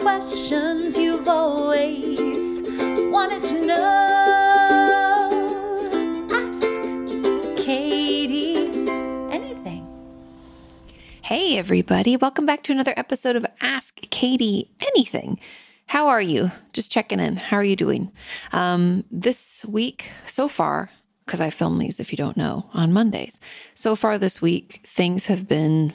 questions you've always wanted to know. Ask Kati anything. Hey, everybody. Welcome back to another episode of Ask Kati Anything. How are you? Just checking in. How are you doing? Um, this week, so far, because I film these, if you don't know, on Mondays. So far this week, things have been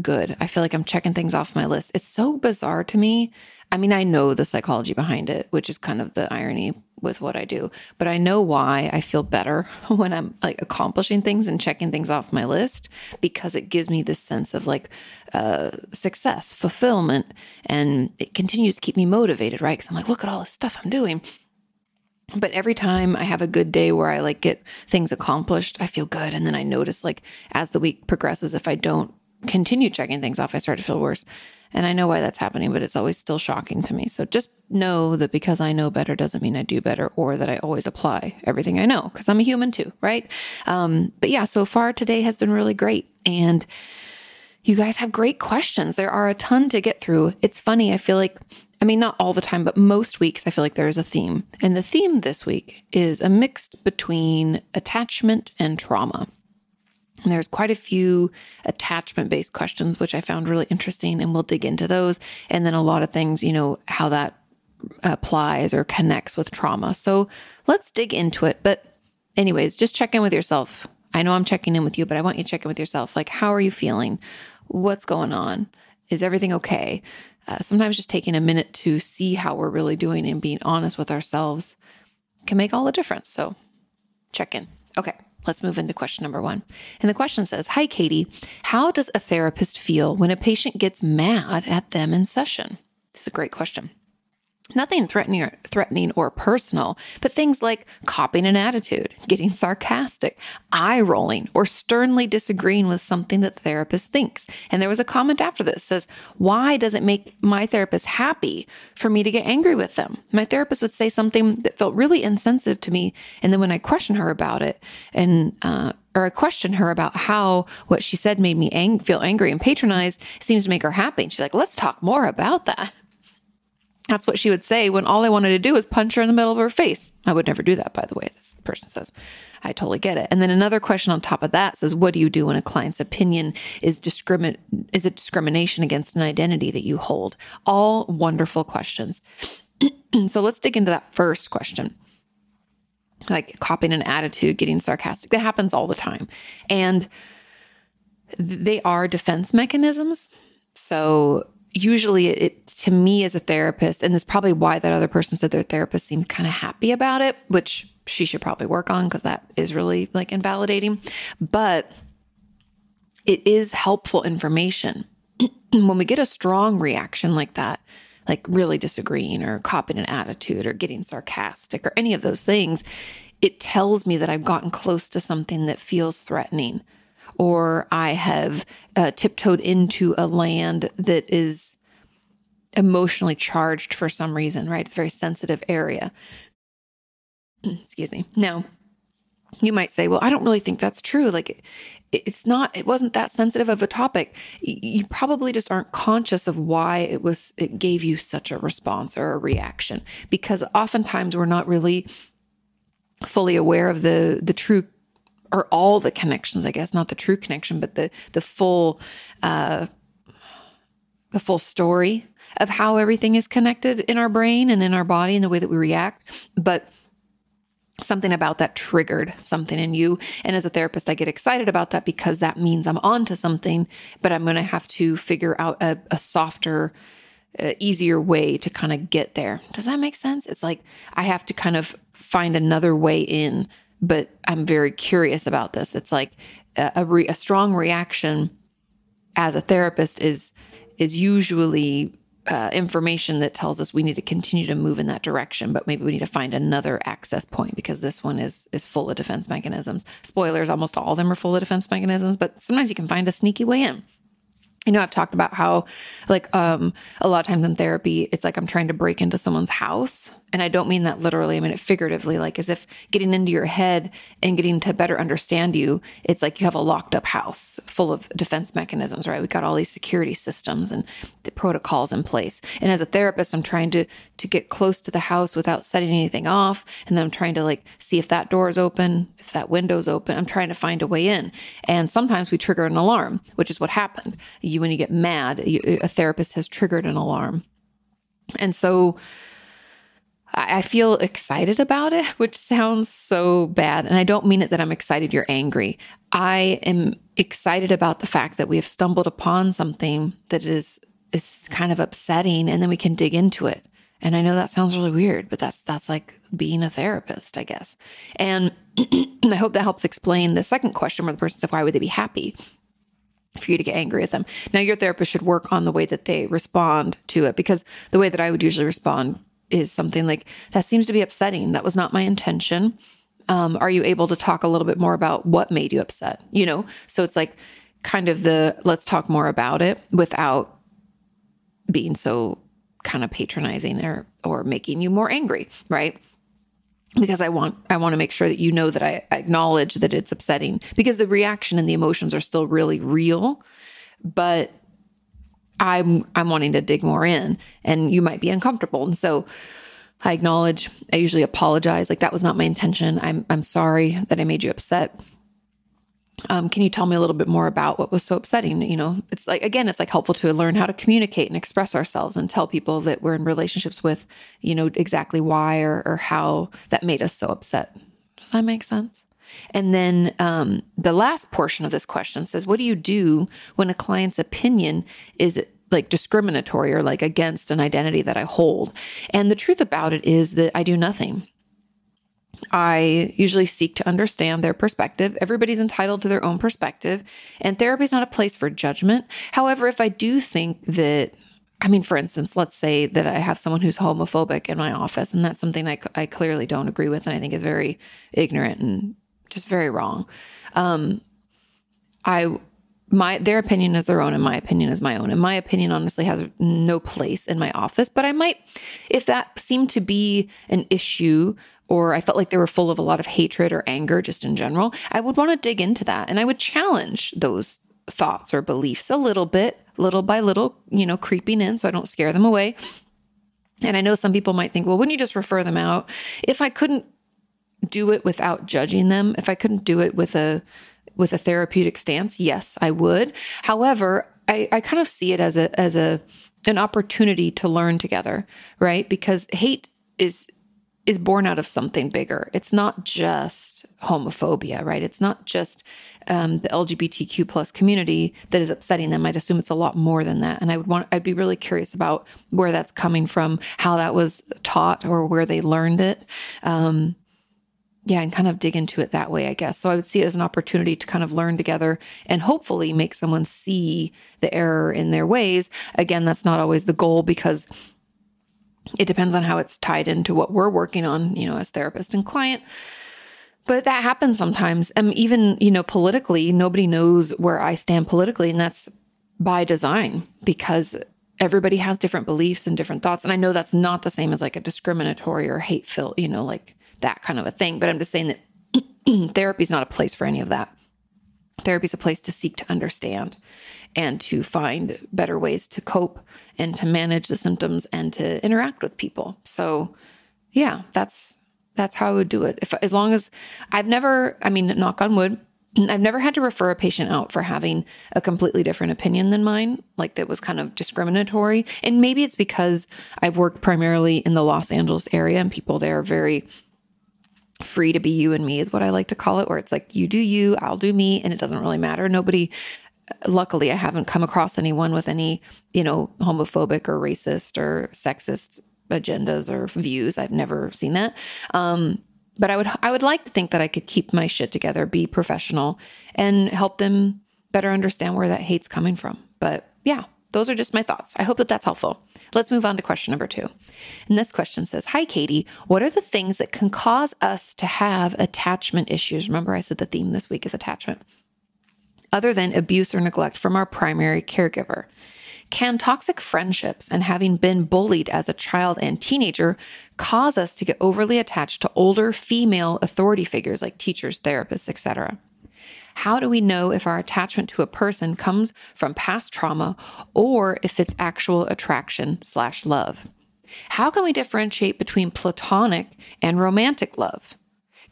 good. I feel like I'm checking things off my list. It's so bizarre to me. I mean, I know the psychology behind it, which is kind of the irony with what I do, but I know why I feel better when I'm like accomplishing things and checking things off my list because it gives me this sense of like uh, success, fulfillment, and it continues to keep me motivated, right? Because I'm like, look at all this stuff I'm doing. But every time I have a good day where I like get things accomplished, I feel good. And then I notice like as the week progresses, if I don't continue checking things off, I start to feel worse. And I know why that's happening, but it's always still shocking to me. So just know that because I know better doesn't mean I do better or that I always apply everything I know because I'm a human too, right? Um, but yeah, so far today has been really great. And you guys have great questions. There are a ton to get through. It's funny. I feel like, I mean, not all the time, but most weeks, I feel like there is a theme. And the theme this week is a mix between attachment and trauma. And there's quite a few attachment based questions, which I found really interesting, and we'll dig into those. And then a lot of things, you know, how that applies or connects with trauma. So let's dig into it. But, anyways, just check in with yourself. I know I'm checking in with you, but I want you to check in with yourself. Like, how are you feeling? What's going on? Is everything okay? Uh, sometimes just taking a minute to see how we're really doing and being honest with ourselves can make all the difference. So, check in. Okay. Let's move into question number one. And the question says Hi, Kati. How does a therapist feel when a patient gets mad at them in session? This is a great question. Nothing threatening or, threatening or personal, but things like copying an attitude, getting sarcastic, eye rolling, or sternly disagreeing with something that the therapist thinks. And there was a comment after this says, "Why does it make my therapist happy for me to get angry with them?" My therapist would say something that felt really insensitive to me, and then when I question her about it, and uh, or I question her about how what she said made me ang- feel angry and patronized, seems to make her happy. And she's like, "Let's talk more about that." That's what she would say when all I wanted to do was punch her in the middle of her face. I would never do that, by the way, this person says. I totally get it. And then another question on top of that says, what do you do when a client's opinion is discrimin is a discrimination against an identity that you hold? All wonderful questions. so let's dig into that first question. Like copying an attitude, getting sarcastic. That happens all the time. And they are defense mechanisms. So usually it to me as a therapist and it's probably why that other person said their therapist seems kind of happy about it which she should probably work on because that is really like invalidating. But it is helpful information. When we get a strong reaction like that like really disagreeing or copying an attitude or getting sarcastic or any of those things it tells me that i've gotten close to something that feels threatening or I have uh, tiptoed into a land that is emotionally charged for some reason, right? It's a very sensitive area. Excuse me. Now, you might say, well, I don't really think that's true. Like, it's not, it wasn't that sensitive of a topic. You probably just aren't conscious of why it was, it gave you such a response or a reaction because oftentimes we're not really fully aware of the the true or all the connections, I guess, not the true connection, but the the full uh, the full story of how everything is connected in our brain and in our body and the way that we react. But something about that triggered something in you. And as a therapist, I get excited about that because that means I'm onto something, but I'm going to have to figure out a, a softer, uh, easier way to kind of get there. Does that make sense? It's like I have to kind of find another way in but I'm very curious about this. It's like a, re, a strong reaction as a therapist is is usually uh, information that tells us we need to continue to move in that direction, but maybe we need to find another access point because this one is is full of defense mechanisms. Spoilers: almost all of them are full of defense mechanisms, but sometimes you can find a sneaky way in. You know, I've talked about how, like, um, a lot of times in therapy, it's like I'm trying to break into someone's house and I don't mean that literally, I mean it figuratively, like as if getting into your head and getting to better understand you, it's like you have a locked up house full of defense mechanisms, right? We got all these security systems and the protocols in place. And as a therapist, I'm trying to to get close to the house without setting anything off. And then I'm trying to like see if that door is open, if that window's open. I'm trying to find a way in. And sometimes we trigger an alarm, which is what happened. You when you get mad, you, a therapist has triggered an alarm. And so I feel excited about it, which sounds so bad. And I don't mean it that I'm excited you're angry. I am excited about the fact that we have stumbled upon something that is is kind of upsetting and then we can dig into it. And I know that sounds really weird, but that's that's like being a therapist, I guess. And I hope that helps explain the second question where the person said, why would they be happy? for you to get angry at them. Now, your therapist should work on the way that they respond to it because the way that I would usually respond is something like that seems to be upsetting. That was not my intention. Um, are you able to talk a little bit more about what made you upset? You know, so it's like kind of the let's talk more about it without being so kind of patronizing or or making you more angry, right? Because I want I want to make sure that you know that I acknowledge that it's upsetting because the reaction and the emotions are still really real, but I'm I'm wanting to dig more in and you might be uncomfortable. And so I acknowledge, I usually apologize like that was not my intention. I'm I'm sorry that I made you upset. Um, can you tell me a little bit more about what was so upsetting? You know, it's like again, it's like helpful to learn how to communicate and express ourselves and tell people that we're in relationships with, you know, exactly why or, or how that made us so upset. Does that make sense? And then um, the last portion of this question says, What do you do when a client's opinion is like discriminatory or like against an identity that I hold? And the truth about it is that I do nothing. I usually seek to understand their perspective. Everybody's entitled to their own perspective, and therapy is not a place for judgment. However, if I do think that I mean, for instance, let's say that I have someone who's homophobic in my office, and that's something I, I clearly don't agree with, and I think is very ignorant and just very wrong. Um, I my their opinion is their own and my opinion is my own. And my opinion honestly has no place in my office but i might if that seemed to be an issue or i felt like they were full of a lot of hatred or anger just in general i would want to dig into that and i would challenge those thoughts or beliefs a little bit little by little you know creeping in so i don't scare them away. And i know some people might think well wouldn't you just refer them out? If i couldn't do it without judging them, if I couldn't do it with a with a therapeutic stance, yes, I would. However, I, I kind of see it as a as a an opportunity to learn together, right? Because hate is is born out of something bigger. It's not just homophobia, right? It's not just um, the LGBTQ plus community that is upsetting them. I'd assume it's a lot more than that. And I would want, I'd be really curious about where that's coming from, how that was taught or where they learned it. Um, yeah, and kind of dig into it that way, I guess. So I would see it as an opportunity to kind of learn together and hopefully make someone see the error in their ways. Again, that's not always the goal because it depends on how it's tied into what we're working on, you know, as therapist and client. But that happens sometimes. And um, even, you know, politically, nobody knows where I stand politically. And that's by design because everybody has different beliefs and different thoughts. And I know that's not the same as like a discriminatory or hate filled, you know, like that kind of a thing. But I'm just saying that therapy is not a place for any of that. Therapy is a place to seek to understand and to find better ways to cope and to manage the symptoms and to interact with people. So, yeah, that's that's how I would do it. If as long as I've never, I mean, knock on wood, I've never had to refer a patient out for having a completely different opinion than mine, like that was kind of discriminatory. And maybe it's because I've worked primarily in the Los Angeles area and people there are very free to be you and me is what I like to call it, where it's like you do you, I'll do me, and it doesn't really matter. Nobody, luckily, I haven't come across anyone with any, you know, homophobic or racist or sexist agendas or views. I've never seen that. Um, but I would I would like to think that I could keep my shit together, be professional, and help them better understand where that hate's coming from. But yeah, those are just my thoughts. I hope that that's helpful. Let's move on to question number two. And this question says Hi, Kati. What are the things that can cause us to have attachment issues? Remember, I said the theme this week is attachment, other than abuse or neglect from our primary caregiver. Can toxic friendships and having been bullied as a child and teenager cause us to get overly attached to older female authority figures like teachers, therapists, etc.? How do we know if our attachment to a person comes from past trauma or if it's actual attraction slash love? How can we differentiate between platonic and romantic love?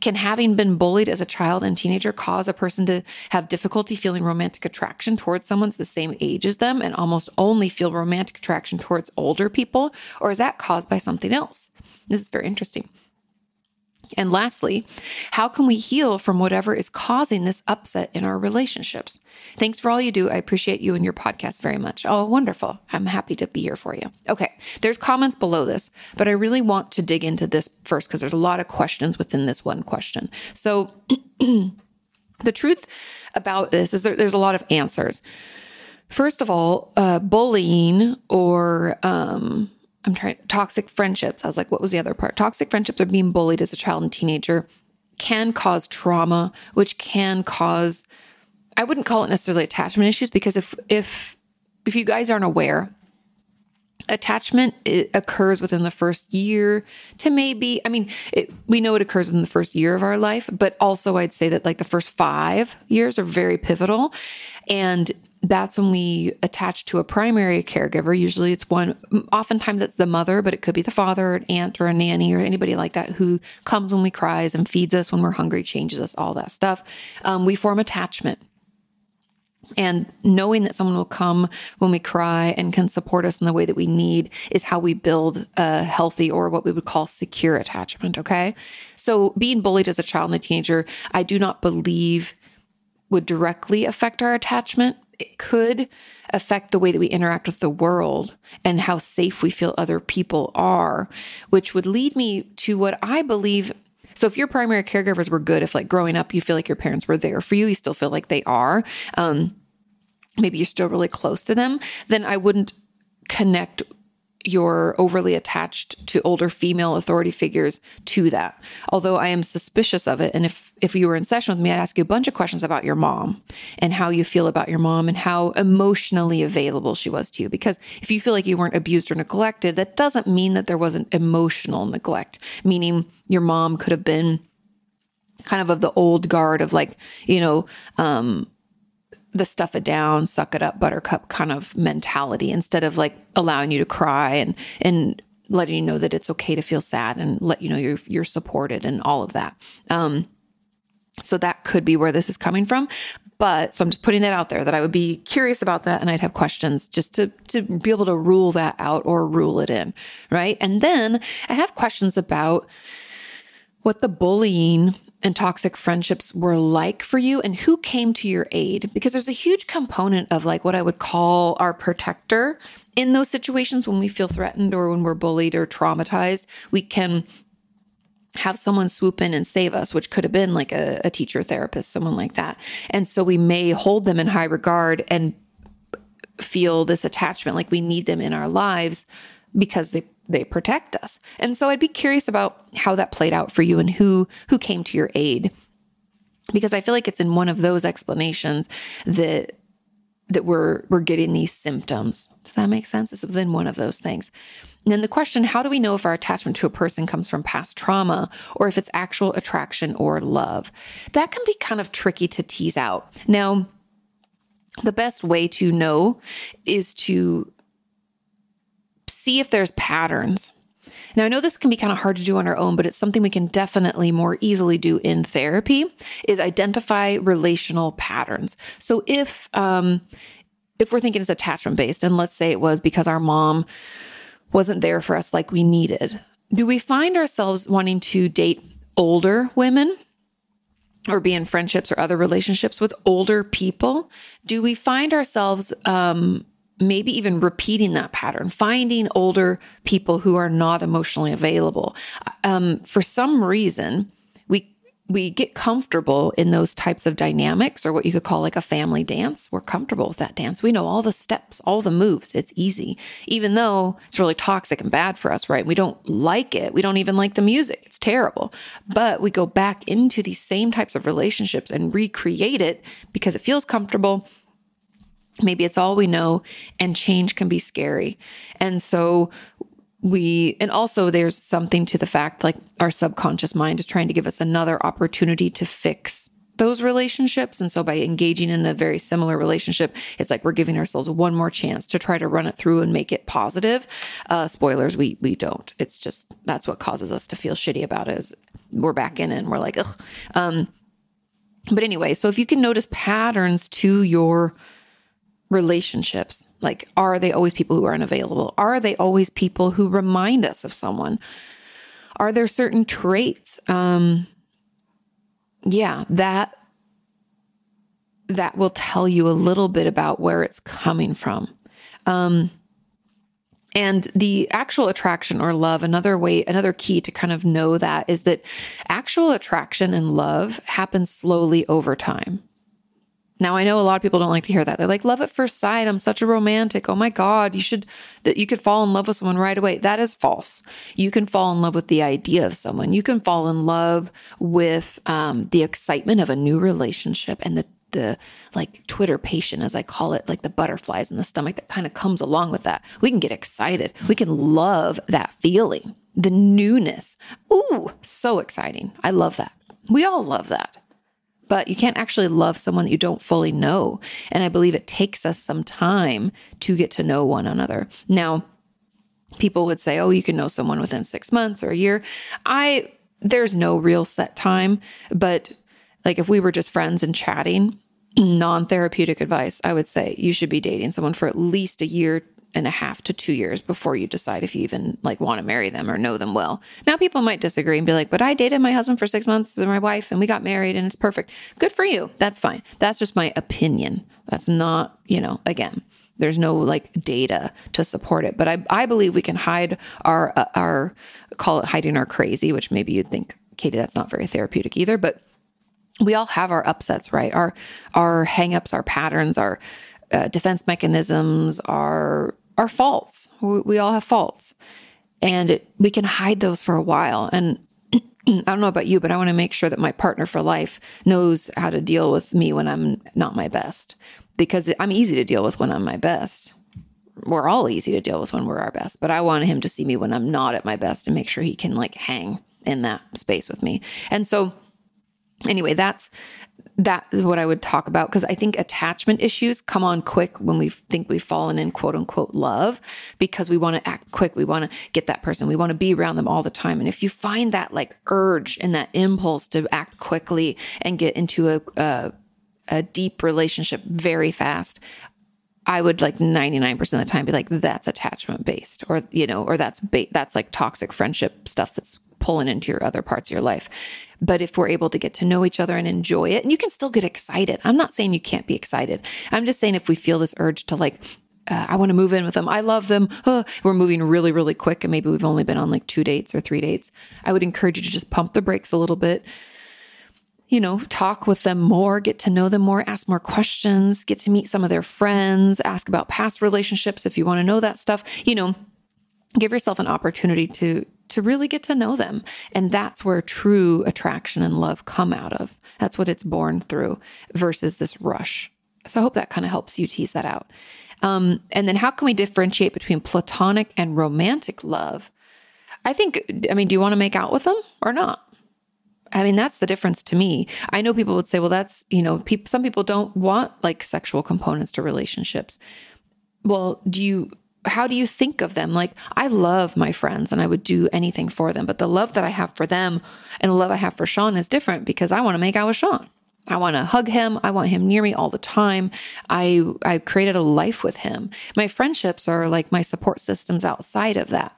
Can having been bullied as a child and teenager cause a person to have difficulty feeling romantic attraction towards someone the same age as them and almost only feel romantic attraction towards older people? Or is that caused by something else? This is very interesting. And lastly, how can we heal from whatever is causing this upset in our relationships? Thanks for all you do. I appreciate you and your podcast very much. Oh, wonderful. I'm happy to be here for you. Okay, there's comments below this, but I really want to dig into this first because there's a lot of questions within this one question. So, the truth about this is there, there's a lot of answers. First of all, uh, bullying or um, I'm trying toxic friendships. I was like, what was the other part? Toxic friendships or being bullied as a child and teenager can cause trauma, which can cause I wouldn't call it necessarily attachment issues because if if if you guys aren't aware, attachment occurs within the first year to maybe i mean it, we know it occurs within the first year of our life but also i'd say that like the first five years are very pivotal and that's when we attach to a primary caregiver. Usually it's one, oftentimes it's the mother, but it could be the father, an aunt, or a nanny, or anybody like that who comes when we cries and feeds us when we're hungry, changes us, all that stuff. Um, we form attachment. And knowing that someone will come when we cry and can support us in the way that we need is how we build a healthy or what we would call secure attachment. Okay. So being bullied as a child and a teenager, I do not believe would directly affect our attachment it could affect the way that we interact with the world and how safe we feel other people are, which would lead me to what I believe. So, if your primary caregivers were good, if like growing up you feel like your parents were there for you, you still feel like they are, um, maybe you're still really close to them, then I wouldn't connect you're overly attached to older female authority figures to that. Although I am suspicious of it. And if, if you were in session with me, I'd ask you a bunch of questions about your mom and how you feel about your mom and how emotionally available she was to you. Because if you feel like you weren't abused or neglected, that doesn't mean that there wasn't emotional neglect, meaning your mom could have been kind of of the old guard of like, you know, um, the stuff it down, suck it up, buttercup kind of mentality instead of like allowing you to cry and, and letting you know that it's okay to feel sad and let you know you're, you're supported and all of that. Um, so that could be where this is coming from. But so I'm just putting that out there that I would be curious about that and I'd have questions just to, to be able to rule that out or rule it in. Right. And then I'd have questions about what the bullying and toxic friendships were like for you and who came to your aid because there's a huge component of like what I would call our protector in those situations when we feel threatened or when we're bullied or traumatized we can have someone swoop in and save us, which could have been like a, a teacher, therapist, someone like that. And so we may hold them in high regard and feel this attachment like we need them in our lives because they they protect us. And so I'd be curious about how that played out for you and who who came to your aid. Because I feel like it's in one of those explanations that that we're we're getting these symptoms. Does that make sense? This was in one of those things. And then the question, how do we know if our attachment to a person comes from past trauma or if it's actual attraction or love? That can be kind of tricky to tease out. Now, the best way to know is to see if there's patterns. Now, I know this can be kind of hard to do on our own, but it's something we can definitely more easily do in therapy is identify relational patterns. So if, um, if we're thinking it's attachment based, and let's say it was because our mom wasn't there for us like we needed, do we find ourselves wanting to date older women or be in friendships or other relationships with older people? Do we find ourselves um, maybe even repeating that pattern, finding older people who are not emotionally available. Um, for some reason, we we get comfortable in those types of dynamics or what you could call like a family dance. We're comfortable with that dance. We know all the steps, all the moves. It's easy, even though it's really toxic and bad for us, right? We don't like it. We don't even like the music. It's terrible. But we go back into these same types of relationships and recreate it because it feels comfortable. Maybe it's all we know, and change can be scary. And so we and also there's something to the fact like our subconscious mind is trying to give us another opportunity to fix those relationships. And so by engaging in a very similar relationship it's like we're giving ourselves one more chance to try to run it through and make it positive. Uh spoilers we we don't. It's just that's what causes us to feel shitty about it is we're back in and we're like ugh. Um but anyway so if you can notice patterns to your relationships. Like, are they always people who are unavailable? Are they always people who remind us of someone? Are there certain traits? Um, yeah, that that will tell you a little bit about where it's coming from. Um, and the actual attraction or love, another way, another key to kind of know that is that actual attraction and love happens slowly over time. Now I know a lot of people don't like to hear that. They're like, love at first sight. I'm such a romantic. Oh my God, you should that you could fall in love with someone right away. That is false. You can fall in love with the idea of someone. You can fall in love with um, the excitement of a new relationship and the the like twitterpation, as I call it, like the butterflies in the stomach that kind of comes along with that. We can get excited. We can love that feeling, the newness. Ooh, so exciting. I love that. We all love that but you can't actually love someone that you don't fully know. And I believe it takes us some time to get to know one another. Now, people would say, oh, you can know someone within six months or a year. I, there's no real set time, but like if we were just friends and chatting, non therapeutic advice, I would say you should be dating someone for at least a year and a half to two years before you decide if you even like want to marry them or know them well. Now people might disagree and be like, but I dated my husband for six months and my wife and we got married and it's perfect. Good for you. That's fine. That's just my opinion. That's not, you know, again, there's no like data to support it. But I, I believe we can hide our, uh, our, call it hiding our crazy, which maybe you'd think, Kati, that's not very therapeutic either. But we all have our upsets, right? Our, our hangups, our patterns, our, uh, defense mechanisms, our our faults. We, all have faults. And it, we can hide those for a while. And I don't know about you, but I want to make sure that my partner for life knows how to deal with me when I'm not my best because I'm easy to deal with when I'm my best. We're all easy to deal with when we're our best, but I want him to see me when I'm not at my best and make sure he can like hang in that space with me. And so anyway, that's that is what I would talk about because I think attachment issues come on quick when we think we've fallen in quote unquote love because we want to act quick. We want to get that person. We want to be around them all the time. And if you find that like urge and that impulse to act quickly and get into a, a, a deep relationship very fast, I would like 99% of the time be like, that's attachment based or, you know, or that's, ba- that's like toxic friendship stuff that's pulling into your other parts of your life. But if we're able to get to know each other and enjoy it, and you can still get excited. I'm not saying you can't be excited. I'm just saying if we feel this urge to like, uh, I want to move in with them. I love them. Uh, we're moving really, really quick. And maybe we've only been on like two dates or three dates. I would encourage you to just pump the brakes a little bit. You know, talk with them more, get to know them more, ask more questions, get to meet some of their friends, ask about past relationships if you want to know that stuff. You know, give yourself an opportunity to to really get to know them. And that's where true attraction and love come out of. That's what it's born through versus this rush. So I hope that kind of helps you tease that out. Um, and then how can we differentiate between platonic and romantic love? I think, I mean, do you want to make out with them or not? I mean, that's the difference to me. I know people would say, well, that's, you know, some people don't want like sexual components to relationships. Well, do you how do you think of them? Like, I love my friends and I would do anything for them, but the love that I have for them and the love I have for Sean is different because I want to make out with Sean. I want to hug him. I want him near me all the time. I I created a life with him. My friendships are like my support systems outside of that.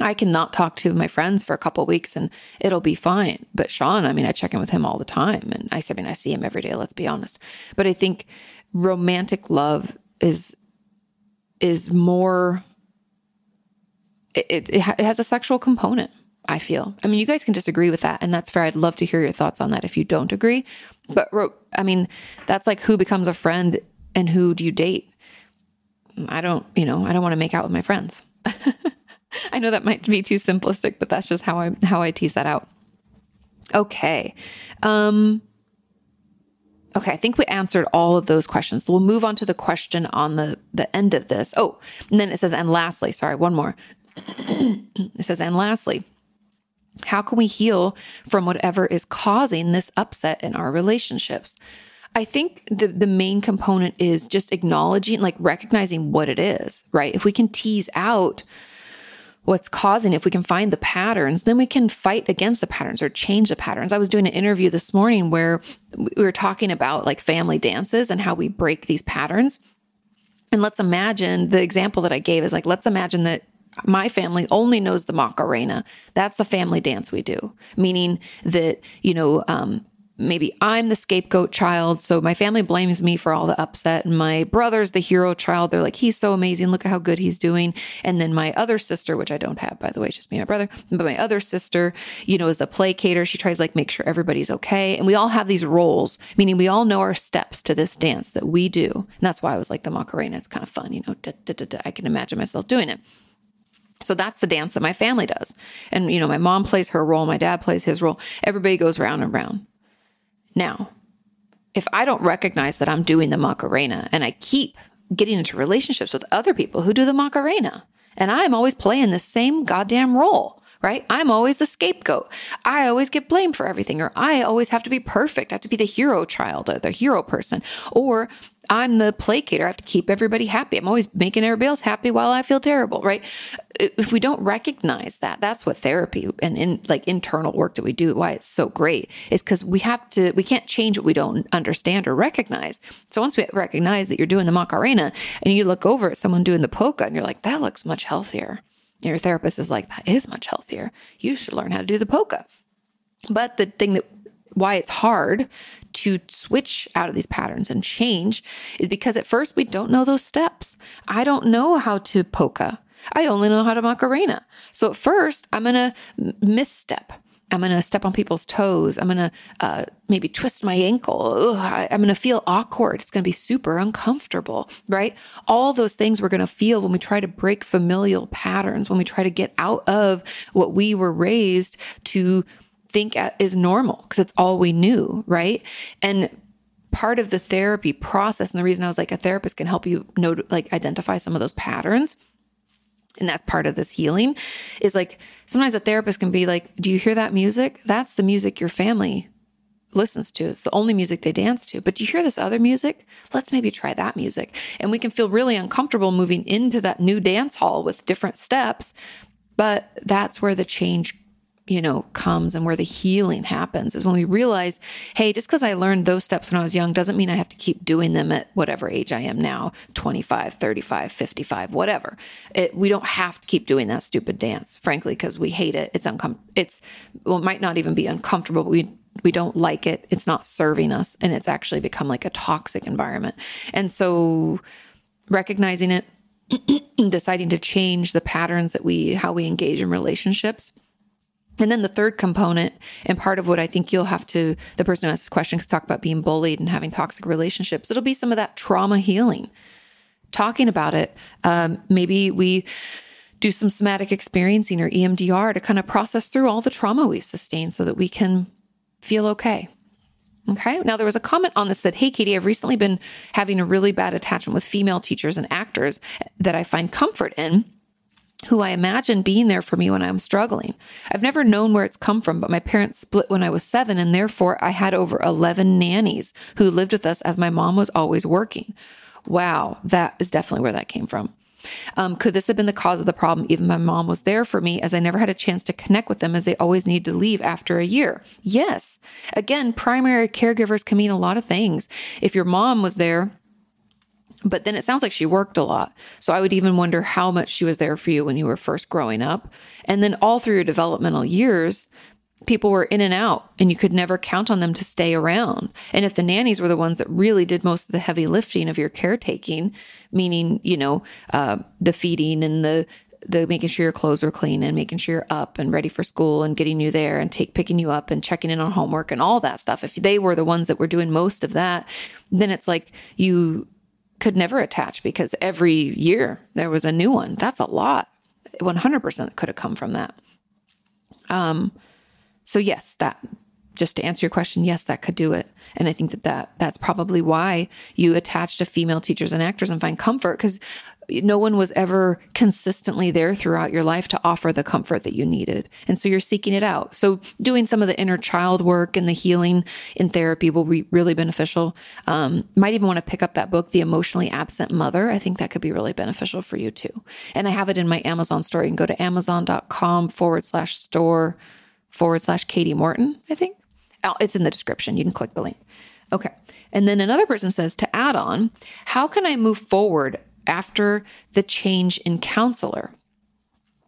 I cannot talk to my friends for a couple weeks and it'll be fine. But Sean, I mean, I check in with him all the time, and I, I mean, I see him every day. Let's be honest. But I think romantic love is is more it, it, it has a sexual component I feel. I mean, you guys can disagree with that, and that's fair. I'd love to hear your thoughts on that if you don't agree. But I mean, that's like who becomes a friend and who do you date? I don't, you know, I don't want to make out with my friends. I know that might be too simplistic, but that's just how I how I tease that out. Okay. Um Okay, I think we answered all of those questions. So we'll move on to the question on the the end of this. Oh, and then it says and lastly, sorry, one more. it says and lastly, how can we heal from whatever is causing this upset in our relationships? I think the the main component is just acknowledging, like recognizing what it is, right? If we can tease out what's causing, if we can find the patterns, then we can fight against the patterns or change the patterns. I was doing an interview this morning where we were talking about like family dances and how we break these patterns. And let's imagine the example that I gave is like, let's imagine that my family only knows the Macarena. That's the family dance we do, meaning that, you know, um, maybe I'm the scapegoat child. So my family blames me for all the upset. And my brother's the hero child. They're like, he's so amazing. Look at how good he's doing. And then my other sister, which I don't have, by the way, it's just me and my brother. But my other sister, you know, is the placater. She tries like make sure everybody's okay. And we all have these roles, meaning we all know our steps to this dance that we do. And that's why I was like the Macarena. It's kind of fun, you know, da, da, da, I can imagine myself doing it. So that's the dance that my family does. And, you know, my mom plays her role, my dad plays his role. Everybody goes round and round. Now, if I don't recognize that I'm doing the Macarena and I keep getting into relationships with other people who do the Macarena, and I'm always playing the same goddamn role, right? I'm always the scapegoat. I always get blamed for everything, or I always have to be perfect. I have to be the hero child, or the hero person, or I'm the placater. I have to keep everybody happy. I'm always making everybody else happy while I feel terrible, right? If we don't recognize that, that's what therapy and in like internal work that we do, why it's so great is because we have to, we can't change what we don't understand or recognize. So once we recognize that you're doing the Macarena and you look over at someone doing the polka and you're like, that looks much healthier. And your therapist is like, that is much healthier. You should learn how to do the polka. But the thing that why it's hard to switch out of these patterns and change is because at first we don't know those steps. I don't know how to polka. I only know how to Macarena. So at first, I'm going to misstep. I'm going to step on people's toes. I'm going to uh, maybe twist my ankle. Ugh, I, I'm going to feel awkward. It's going to be super uncomfortable, right? All those things we're going to feel when we try to break familial patterns, when we try to get out of what we were raised to think is normal because it's all we knew, right? And part of the therapy process, and the reason I was like, a therapist can help you know, like identify some of those patterns. And that's part of this healing is like sometimes a therapist can be like, Do you hear that music? That's the music your family listens to. It's the only music they dance to. But do you hear this other music? Let's maybe try that music. And we can feel really uncomfortable moving into that new dance hall with different steps. But that's where the change you know, comes and where the healing happens is when we realize, hey, just because I learned those steps when I was young doesn't mean I have to keep doing them at whatever age I am now 25, 35, 55, whatever. It, we don't have to keep doing that stupid dance, frankly, because we hate it. It's uncomfortable. it's, well, it might not even be uncomfortable, but we, we don't like it. It's not serving us. And it's actually become like a toxic environment. And so recognizing it, deciding to change the patterns that we, how we engage in relationships and then the third component, and part of what I think you'll have to, the person who asked this question, can talk about being bullied and having toxic relationships. It'll be some of that trauma healing, talking about it. Um, maybe we do some somatic experiencing or EMDR to kind of process through all the trauma we've sustained so that we can feel okay. Okay. Now, there was a comment on this that, hey, Kati, I've recently been having a really bad attachment with female teachers and actors that I find comfort in who I imagine being there for me when I'm struggling. I've never known where it's come from, but my parents split when I was seven, and therefore I had over 11 nannies who lived with us as my mom was always working. Wow, that is definitely where that came from. Um, could this have been the cause of the problem? Even my mom was there for me as I never had a chance to connect with them as they always need to leave after a year. Yes. Again, primary caregivers can mean a lot of things. If your mom was there, but then it sounds like she worked a lot. So I would even wonder how much she was there for you when you were first growing up. And then all through your developmental years, people were in and out and you could never count on them to stay around. And if the nannies were the ones that really did most of the heavy lifting of your caretaking, meaning, you know, uh, the feeding and the the making sure your clothes were clean and making sure you're up and ready for school and getting you there and take picking you up and checking in on homework and all that stuff. If they were the ones that were doing most of that, then it's like you could never attach because every year there was a new one. That's a lot. 100% could have come from that. Um so yes, that just to answer your question, yes, that could do it. And I think that, that that's probably why you attach to female teachers and actors and find comfort because no one was ever consistently there throughout your life to offer the comfort that you needed. And so you're seeking it out. So doing some of the inner child work and the healing in therapy will be really beneficial. Um, might even want to pick up that book, The Emotionally Absent Mother. I think that could be really beneficial for you too. And I have it in my Amazon store. You can go to amazon.com forward slash store forward slash Kati Morton, I think. Oh, it's in the description. You can click the link. Okay. And then another person says to add on, how can I move forward after the change in counselor?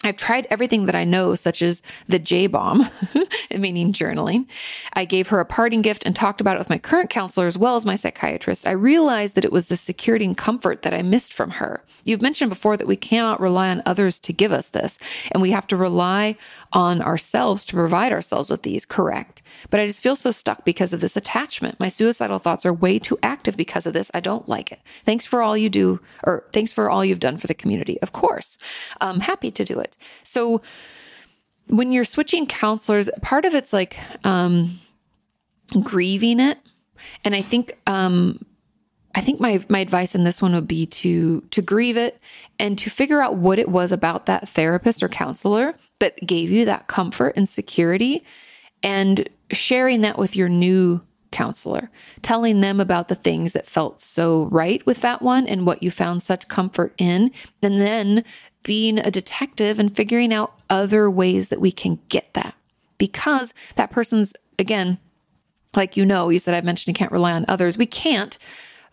I've tried everything that I know, such as the J bomb, meaning journaling. I gave her a parting gift and talked about it with my current counselor as well as my psychiatrist. I realized that it was the security and comfort that I missed from her. You've mentioned before that we cannot rely on others to give us this, and we have to rely on ourselves to provide ourselves with these, correct? But I just feel so stuck because of this attachment. My suicidal thoughts are way too active because of this. I don't like it. Thanks for all you do, or thanks for all you've done for the community. Of course, I'm happy to do it. So when you're switching counselors, part of it's like um, grieving it, and I think um, I think my my advice in this one would be to to grieve it and to figure out what it was about that therapist or counselor that gave you that comfort and security and sharing that with your new counselor, telling them about the things that felt so right with that one and what you found such comfort in, and then being a detective and figuring out other ways that we can get that. Because that person's, again, like you know, you said I mentioned you can't rely on others. We can't,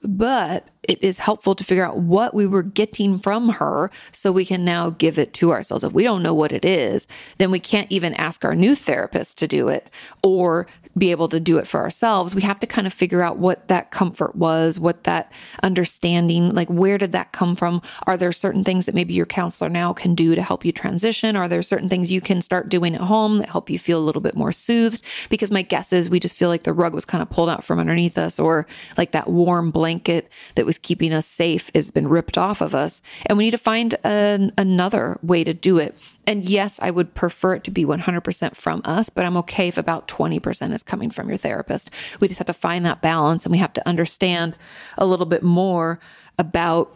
but it is helpful to figure out what we were getting from her so we can now give it to ourselves. If we don't know what it is, then we can't even ask our new therapist to do it or be able to do it for ourselves. We have to kind of figure out what that comfort was, what that understanding, like where did that come from? Are there certain things that maybe your counselor now can do to help you transition? Are there certain things you can start doing at home that help you feel a little bit more soothed? Because my guess is we just feel like the rug was kind of pulled out from underneath us or like that warm blanket that was keeping us safe has been ripped off of us. And we need to find an, another way to do it. And yes, I would prefer it to be 100% from us, but I'm okay if about 20% is coming from your therapist. We just have to find that balance and we have to understand a little bit more about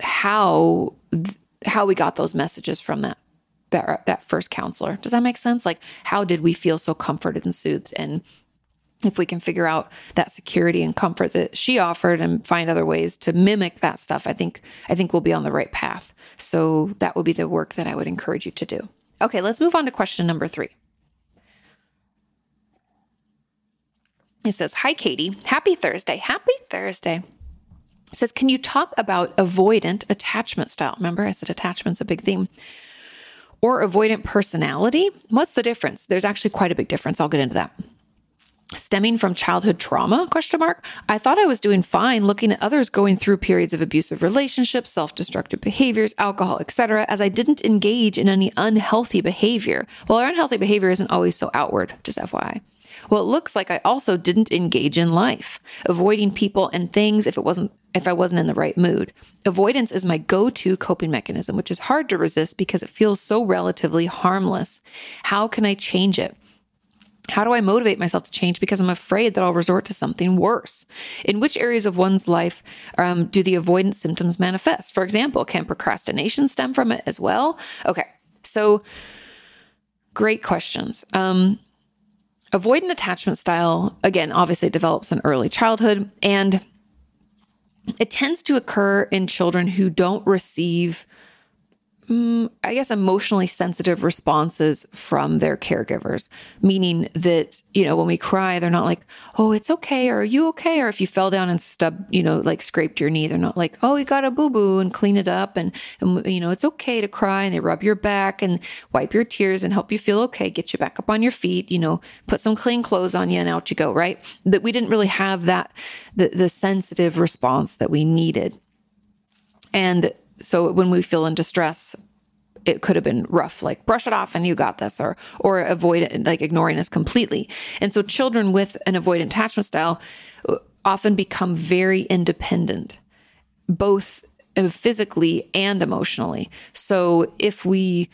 how how we got those messages from that that that first counselor. Does that make sense? Like how did we feel so comforted and soothed and if we can figure out that security and comfort that she offered and find other ways to mimic that stuff, I think I think we'll be on the right path. So that would be the work that I would encourage you to do. Okay, let's move on to question number 3. It says, "Hi Kati, happy Thursday. Happy Thursday." It says, "Can you talk about avoidant attachment style?" Remember I said attachment's a big theme. Or avoidant personality? What's the difference? There's actually quite a big difference. I'll get into that stemming from childhood trauma question mark i thought i was doing fine looking at others going through periods of abusive relationships self-destructive behaviors alcohol etc as i didn't engage in any unhealthy behavior. Well our unhealthy behavior isn't always so outward just fyi well it looks like i also didn't engage in life. Avoiding people and things if it wasn't if i wasn't in the right mood. Avoidance is my go-to coping mechanism which is hard to resist because it feels so relatively harmless. How can i change it how do I motivate myself to change because I'm afraid that I'll resort to something worse? In which areas of one's life um, do the avoidance symptoms manifest? For example, can procrastination stem from it as well? Okay, so great questions. Um, avoidant attachment style, again, obviously develops in early childhood and it tends to occur in children who don't receive mm, I guess, emotionally sensitive responses from their caregivers, meaning that, you know, when we cry, they're not like, oh, it's okay, or are you okay? Or if you fell down and stubbed, you know, like scraped your knee, they're not like, oh, you got a boo boo and clean it up. And, and, you know, it's okay to cry. And they rub your back and wipe your tears and help you feel okay, get you back up on your feet, you know, put some clean clothes on you and out you go, right? That we didn't really have that, the, the sensitive response that we needed. And so when we feel in distress, it could have been rough, like brush it off and you got this, or or avoid it, like ignoring us completely. And so children with an avoidant attachment style uh, often become very independent, both uh, physically and emotionally. So if we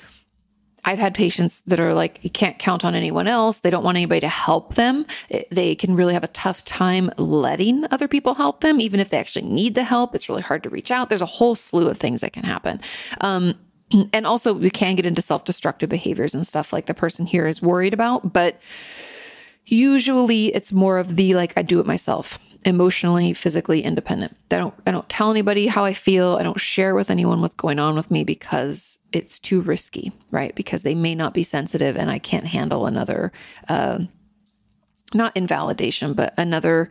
I've had patients that are like, you can't count on anyone else. They don't want anybody to help them. They can really have a tough time letting other people help them, even if they actually need the help. It's really hard to reach out. There's a whole slew of things that can happen. Um, and also, we can get into self destructive behaviors and stuff like the person here is worried about. But usually, it's more of the like, I do it myself emotionally, physically independent. I don't I don't tell anybody how I feel. I don't share with anyone what's going on with me because it's too risky, right? Because they may not be sensitive and I can't handle another uh, not invalidation, but another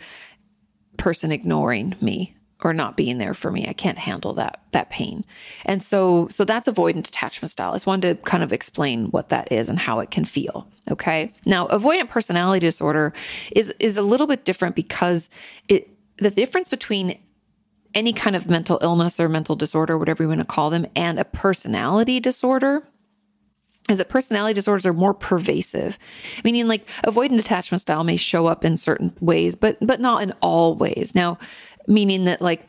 person ignoring me or not being there for me. I can't handle that that pain. And so so that's avoidant attachment style. I just wanted to kind of explain what that is and how it can feel. Okay. Now avoidant personality disorder is is a little bit different because it the difference between any kind of mental illness or mental disorder, whatever you want to call them, and a personality disorder is that personality disorders are more pervasive meaning like avoidant attachment style may show up in certain ways but but not in all ways now meaning that like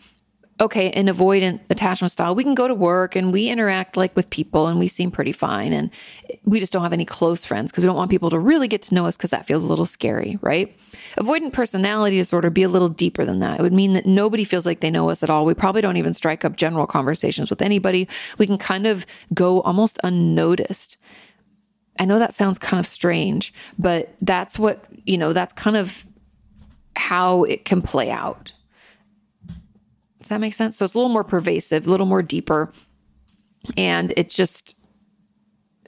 okay, in avoidant attachment style, we can go to work and we interact like with people and we seem pretty fine. And we just don't have any close friends because we don't want people to really get to know us because that feels a little scary, right? Avoidant personality disorder be a little deeper than that. It would mean that nobody feels like they know us at all. We probably don't even strike up general conversations with anybody. We can kind of go almost unnoticed. I know that sounds kind of strange, but that's what, you know, that's kind of how it can play out. That make sense? So it's a little more pervasive, a little more deeper. And it just,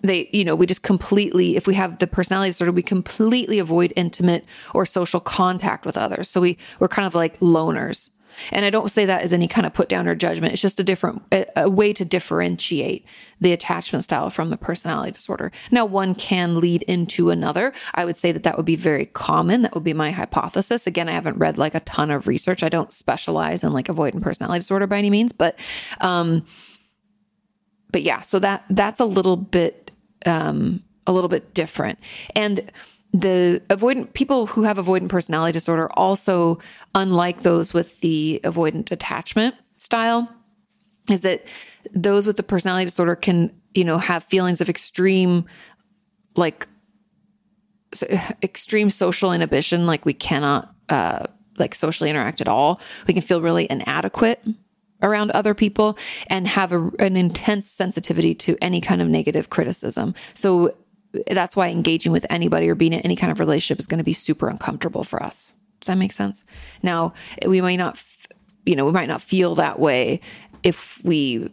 they, you know, we just completely, if we have the personality disorder, we completely avoid intimate or social contact with others. So we, we're kind of like loners. And I don't say that as any kind of put down or judgment. It's just a different a, a, way to differentiate the attachment style from the personality disorder. Now, one can lead into another. I would say that that would be very common. That would be my hypothesis. Again, I haven't read like a ton of research. I don't specialize in like avoidant personality disorder by any means, but um but yeah, so that that's a little bit um a little bit different. And the avoidant people who have avoidant personality disorder also unlike those with the avoidant attachment style is that those with the personality disorder can you know have feelings of extreme like extreme social inhibition like we cannot uh like socially interact at all. We can feel really inadequate around other people and have a, an intense sensitivity to any kind of negative criticism. So that's why engaging with anybody or being in any kind of relationship is going to be super uncomfortable for us. Does that make sense? Now, we might not, you know, we might not feel that way if we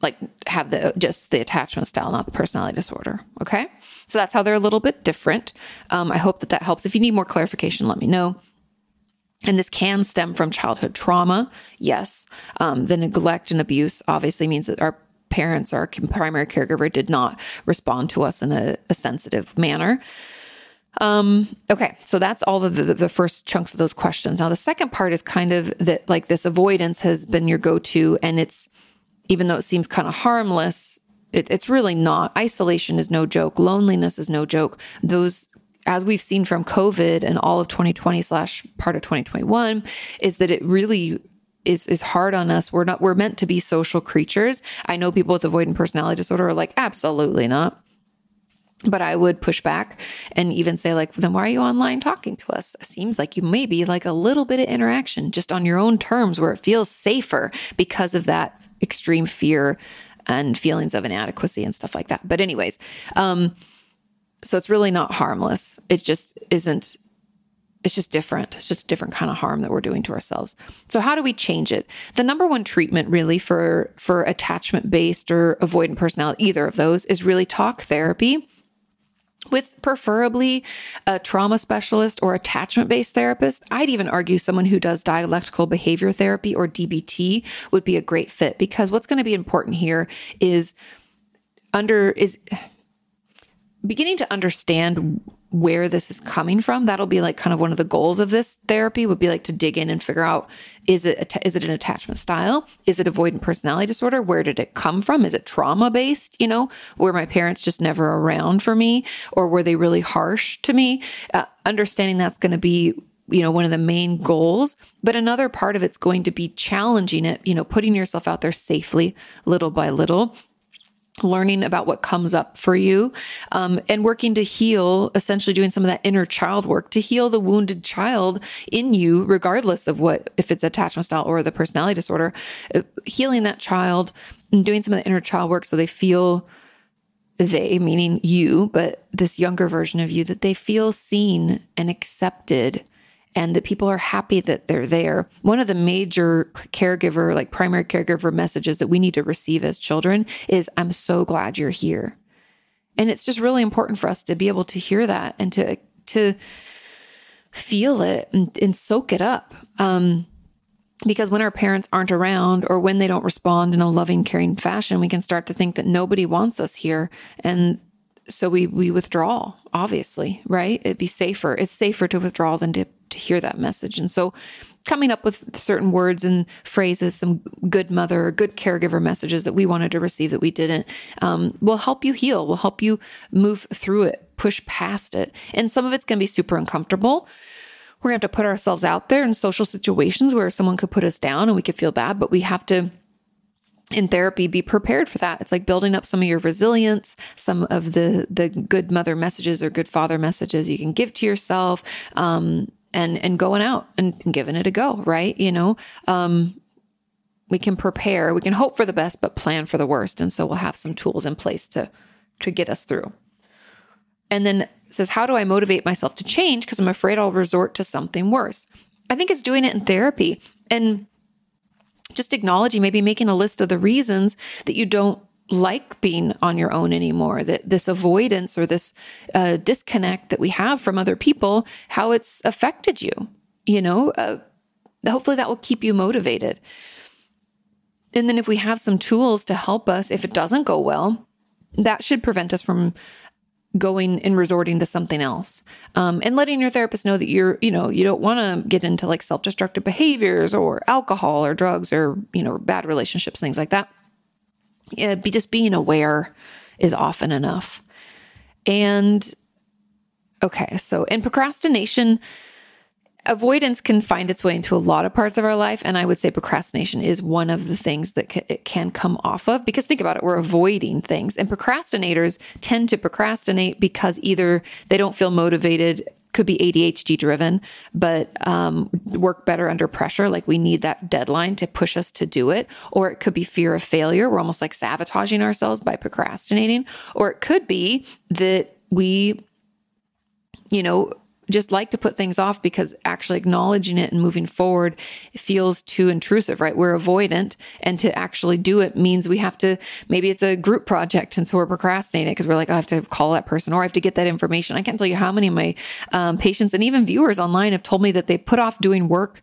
like have the just the attachment style, not the personality disorder. Okay, so that's how they're a little bit different. Um, I hope that that helps. If you need more clarification, let me know. And this can stem from childhood trauma. Yes. Um, the neglect and abuse obviously means that our parents, our primary caregiver, did not respond to us in a, a sensitive manner. Um, okay, so that's all of the, the first chunks of those questions. Now, the second part is kind of that like this avoidance has been your go to, and it's even though it seems kind of harmless, it, it's really not. Isolation is no joke, loneliness is no joke. Those as we've seen from COVID and all of 2020 slash part of 2021, is that it really is is hard on us. We're not we're meant to be social creatures. I know people with avoidant personality disorder are like absolutely not. But I would push back and even say like then why are you online talking to us? It seems like you may be like a little bit of interaction just on your own terms where it feels safer because of that extreme fear and feelings of inadequacy and stuff like that. But anyways, um so it's really not harmless. It just isn't it's just different. It's just a different kind of harm that we're doing to ourselves. So how do we change it? The number one treatment really for for attachment based or avoidant personality, either of those, is really talk therapy with preferably a trauma specialist or attachment based therapist. I'd even argue someone who does dialectical behavior therapy or DBT would be a great fit because what's going to be important here is under is beginning to understand where this is coming from. That'll be like kind of one of the goals of this therapy would be like to dig in and figure out is it is it an attachment style? Is it avoidant personality disorder? Where did it come from? Is it trauma based? You know, were my parents just never around for me, or were they really harsh to me? Uh, understanding that's going to be you know one of the main goals but another part of it's going to be challenging it you know putting yourself out there safely little by little learning about what comes up for you um, and working to heal essentially doing some of that inner child work to heal the wounded child in you regardless of what if it's attachment style or the personality disorder uh, healing that child and doing some of the inner child work so they feel they meaning you but this younger version of you that they feel seen and accepted and that people are happy that they're there. One of the major caregiver, like primary caregiver messages that we need to receive as children is, I'm so glad you're here. And it's just really important for us to be able to hear that and to, to feel it and, and soak it up. Um, because when our parents aren't around or when they don't respond in a loving, caring fashion, we can start to think that nobody wants us here. And so we we withdraw, obviously, right? It'd be safer. It's safer to withdraw than to to hear that message. And so coming up with certain words and phrases, some good mother, or good caregiver messages that we wanted to receive that we didn't, um, will help you heal, will help you move through it, push past it. And some of it's going to be super uncomfortable. We're going to have to put ourselves out there in social situations where someone could put us down and we could feel bad, but we have to in therapy be prepared for that it's like building up some of your resilience some of the the good mother messages or good father messages you can give to yourself um, and and going out and, giving it a go, right? You know, um, we can prepare, we can hope for the best, but plan for the worst. And so we'll have some tools in place to to get us through. And then says, how do I motivate myself to change? Because I'm afraid I'll resort to something worse. I think it's doing it in therapy and just acknowledging, maybe making a list of the reasons that you don't like being on your own anymore that this avoidance or this uh, disconnect that we have from other people how it's affected you you know uh, hopefully that will keep you motivated. And then if we have some tools to help us if it doesn't go well that should prevent us from going and resorting to something else. Um, and letting your therapist know that you're you know you don't want to get into like self-destructive behaviors or alcohol or drugs or you know bad relationships things like that yeah, be just being aware is often enough. And okay, so in procrastination, avoidance can find its way into a lot of parts of our life and i would say procrastination is one of the things that it can come off of because think about it we're avoiding things and procrastinators tend to procrastinate because either they don't feel motivated could be ADHD driven, but um, work better under pressure. Like we need that deadline to push us to do it. Or it could be fear of failure. We're almost like sabotaging ourselves by procrastinating. Or it could be that we, you know, just like to put things off because actually acknowledging it and moving forward feels too intrusive, right? We're avoidant. And to actually do it means we have to, maybe it's a group project. And so we're procrastinating because we're like, oh, I have to call that person or I have to get that information. I can't tell you how many of my um, patients and even viewers online have told me that they put off doing work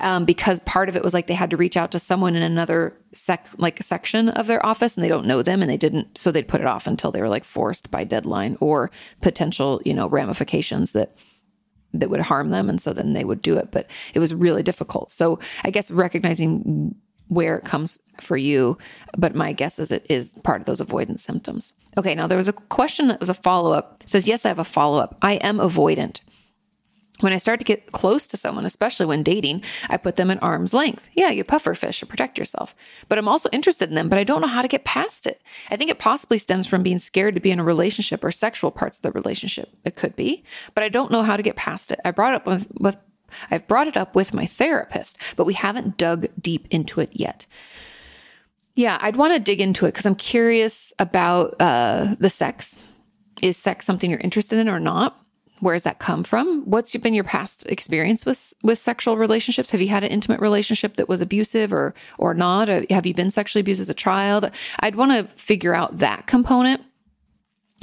um, because part of it was like they had to reach out to someone in another sec like section of their office and they don't know them and they didn't so they'd put it off until they were like forced by deadline or potential you know ramifications that that would harm them and so then they would do it. But it was really difficult. So i guess recognizing where it comes for you but my guess is it is part of those avoidance symptoms. Okay now there was a question that was a follow-up. It says yes i have a follow-up. I am avoidant when I start to get close to someone, especially when dating, I put them at arm's length. Yeah, you puffer fish to protect yourself. But I'm also interested in them, but I don't know how to get past it. I think it possibly stems from being scared to be in a relationship or sexual parts of the relationship. It could be, but I don't know how to get past it. I brought up with, with I've brought it up with my therapist, but we haven't dug deep into it yet. Yeah, I'd want to dig into it because I'm curious about uh, the sex. Is sex something you're interested in or not? Where does that come from? What's been your past experience with with sexual relationships? Have you had an intimate relationship that was abusive or or not? Have you been sexually abused as a child? I'd want to figure out that component.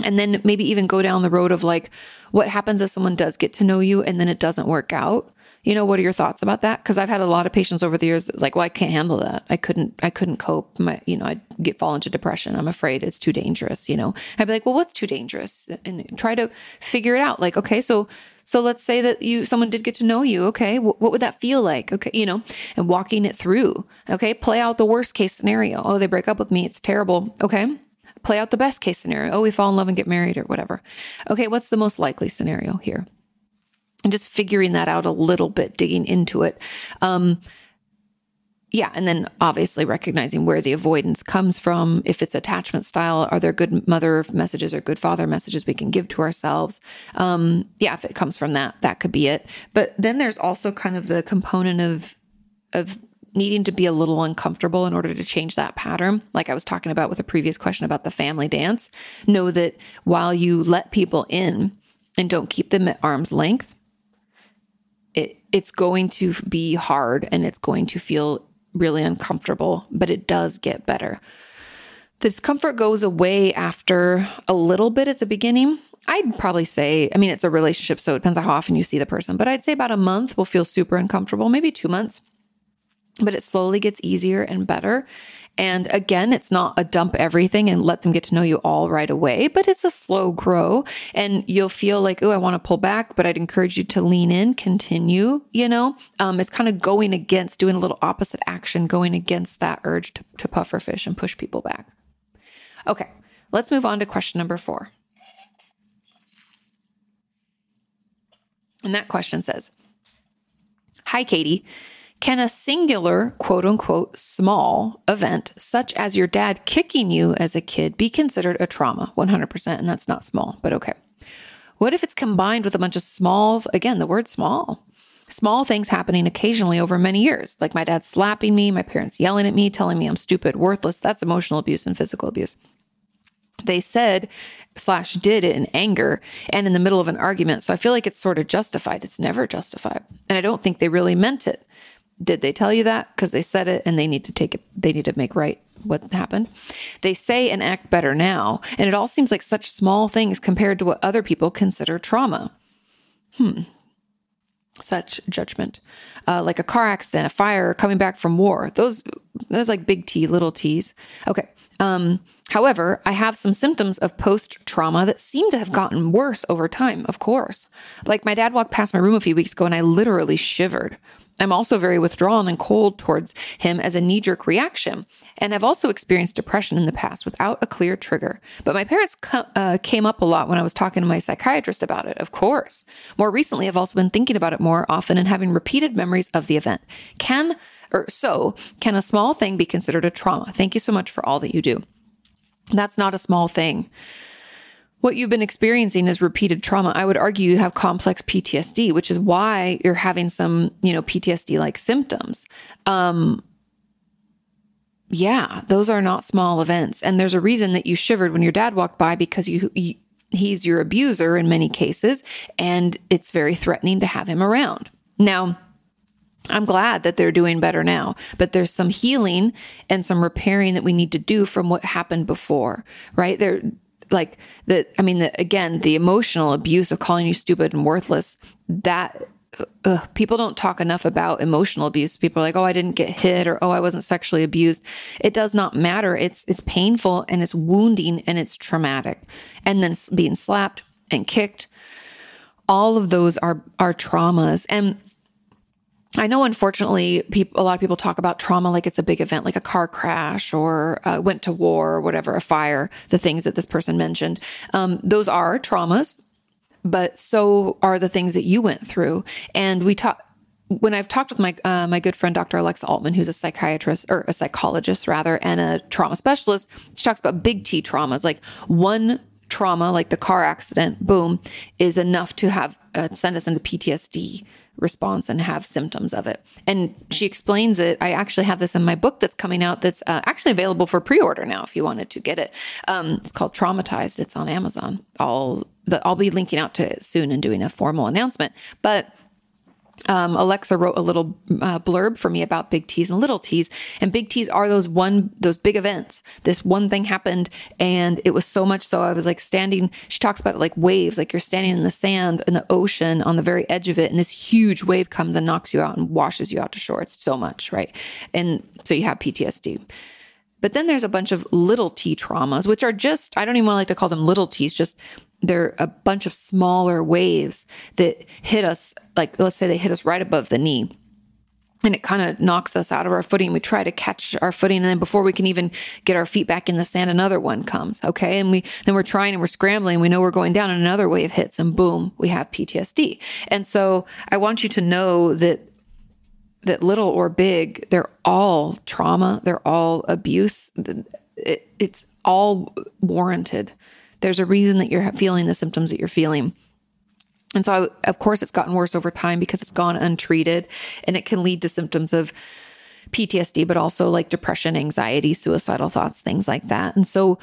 And then maybe even go down the road of like what happens if someone does get to know you and then it doesn't work out? You know, what are your thoughts about that? Because I've had a lot of patients over the years that like, well, I can't handle that. I couldn't, I couldn't cope. My, you know, I'd get fall into depression. I'm afraid it's too dangerous. You know, I'd be like, well, what's too dangerous? And try to figure it out. Like, okay, so, so let's say that you, someone did get to know you. Okay, what would that feel like? Okay, you know, and walking it through. Okay, play out the worst case scenario. Oh, they break up with me. It's terrible. Okay, play out the best case scenario. Oh, we fall in love and get married or whatever. Okay, what's the most likely scenario here? And just figuring that out a little bit, digging into it. Um, yeah, and then obviously recognizing where the avoidance comes from. If it's attachment style, are there good mother messages or good father messages we can give to ourselves? Um, yeah, if it comes from that, that could be it. But then there's also kind of the component of of needing to be a little uncomfortable in order to change that pattern. Like I was talking about with a previous question about the family dance. Know that while you let people in and don't keep them at arm's length, it's going to be hard and it's going to feel really uncomfortable, but it does get better. The discomfort goes away after a little bit at the beginning. I'd probably say, I mean, it's a relationship, so it depends on how often you see the person, but I'd say about a month will feel super uncomfortable, maybe two months, but it slowly gets easier and better. And again, it's not a dump everything and let them get to know you all right away, but it's a slow grow. And you'll feel like, oh, I want to pull back, but I'd encourage you to lean in, continue, you know? Um, it's kind of going against, doing a little opposite action, going against that urge to, to puffer fish and push people back. Okay, let's move on to question number four. And that question says Hi, Kati. Can a singular, quote unquote, small event, such as your dad kicking you as a kid, be considered a trauma? 100%. And that's not small, but okay. What if it's combined with a bunch of small, again, the word small, small things happening occasionally over many years, like my dad slapping me, my parents yelling at me, telling me I'm stupid, worthless? That's emotional abuse and physical abuse. They said slash did it in anger and in the middle of an argument. So I feel like it's sort of justified. It's never justified. And I don't think they really meant it. Did they tell you that? Because they said it and they need to take it, they need to make right what happened. They say and act better now, and it all seems like such small things compared to what other people consider trauma. Hmm. Such judgment, uh, like a car accident, a fire, coming back from war. Those, those like big T, little T's. Okay. Um, however, I have some symptoms of post trauma that seem to have gotten worse over time. Of course, like my dad walked past my room a few weeks ago, and I literally shivered. I'm also very withdrawn and cold towards him as a knee jerk reaction. And I've also experienced depression in the past without a clear trigger. But my parents co- uh, came up a lot when I was talking to my psychiatrist about it, of course. More recently, I've also been thinking about it more often and having repeated memories of the event. Can, or so, can a small thing be considered a trauma? Thank you so much for all that you do. That's not a small thing what you've been experiencing is repeated trauma. I would argue you have complex PTSD, which is why you're having some, you know, PTSD like symptoms. Um, yeah, those are not small events. And there's a reason that you shivered when your dad walked by because you, you he's your abuser in many cases, and it's very threatening to have him around. Now, I'm glad that they're doing better now, but there's some healing and some repairing that we need to do from what happened before, right? There like the i mean the, again the emotional abuse of calling you stupid and worthless that uh, people don't talk enough about emotional abuse. People are like oh i didn't get hit or oh i wasn't sexually abused. It does not matter. It's it's painful and it's wounding and it's traumatic. And then being slapped and kicked all of those are are traumas. And I know, unfortunately, people, a lot of people talk about trauma like it's a big event, like a car crash or uh, went to war or whatever, a fire, the things that this person mentioned. Um, those are traumas, but so are the things that you went through. And we talk, when I've talked with my uh, my good friend Dr. Alexa Altman, who's a psychiatrist or a psychologist rather, and a trauma specialist, she talks about big T traumas, like one trauma, like the car accident, boom, is enough to have uh, send us into PTSD response and have symptoms of it. And she explains it. I actually have this in my book that's coming out that's uh, actually available for pre order now if you wanted to get it. Um, it's called Traumatized, it's on Amazon. I'll, the, I'll be linking out to it soon and doing a formal announcement. But um, Alexa wrote a little uh, blurb for me about big T's and little T's. And big T's are those one, those big events. This one thing happened and it was so much so I was like standing, she talks about it like waves, like you're standing in the sand in the ocean on the very edge of it. And this huge wave comes and knocks you out and washes you out to shore. It's so much, right? And so you have PTSD. But then there's a bunch of little t traumas, which are just, I don't even like to call them little t's, just they're a bunch of smaller waves that hit us, like let's say they hit us right above the knee. And it kind of knocks us out of our footing. We try to catch our footing, and then before we can even get our feet back in the sand, another one comes. Okay, and we then we're trying and we're scrambling. We know we're going down, and another wave hits, and boom, we have PTSD. And so I want you to know that that little or big, they're all trauma, they're all abuse. It, it's all warranted. There's a reason that you're feeling the symptoms that you're feeling. And so, I, of course, it's gotten worse over time because it's gone untreated and it can lead to symptoms of PTSD, but also like depression, anxiety, suicidal thoughts, things like that. And so,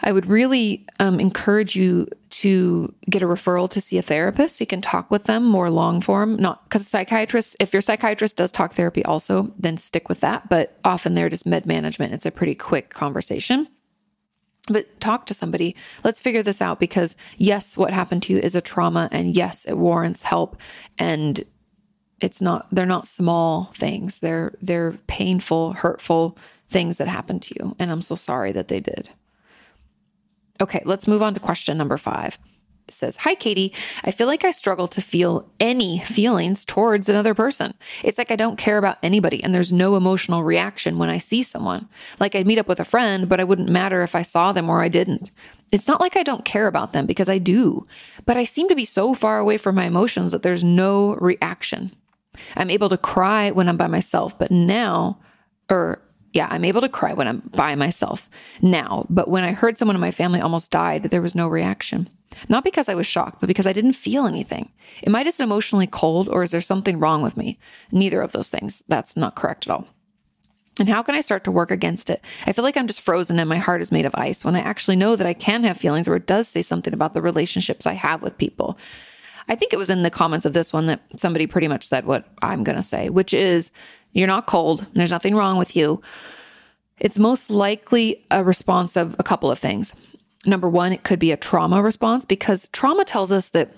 I would really um, encourage you to get a referral to see a therapist. You can talk with them more long form, not because a psychiatrist, if your psychiatrist does talk therapy also, then stick with that. But often they're just med management. It's a pretty quick conversation. But talk to somebody. Let's figure this out because yes, what happened to you is a trauma and yes, it warrants help. And it's not, they're not small things. They're, they're painful, hurtful things that happened to you. And I'm so sorry that they did. Okay, let's move on to question number five. Says, Hi, Kati. I feel like I struggle to feel any feelings towards another person. It's like I don't care about anybody and there's no emotional reaction when I see someone. Like I'd meet up with a friend, but I wouldn't matter if I saw them or I didn't. It's not like I don't care about them because I do, but I seem to be so far away from my emotions that there's no reaction. I'm able to cry when I'm by myself, but now, or yeah, I'm able to cry when I'm by myself now. But when I heard someone in my family almost died, there was no reaction. Not because I was shocked, but because I didn't feel anything. Am I just emotionally cold or is there something wrong with me? Neither of those things. That's not correct at all. And how can I start to work against it? I feel like I'm just frozen and my heart is made of ice when I actually know that I can have feelings or it does say something about the relationships I have with people. I think it was in the comments of this one that somebody pretty much said what I'm going to say, which is you're not cold. There's nothing wrong with you. It's most likely a response of a couple of things. Number one, it could be a trauma response because trauma tells us that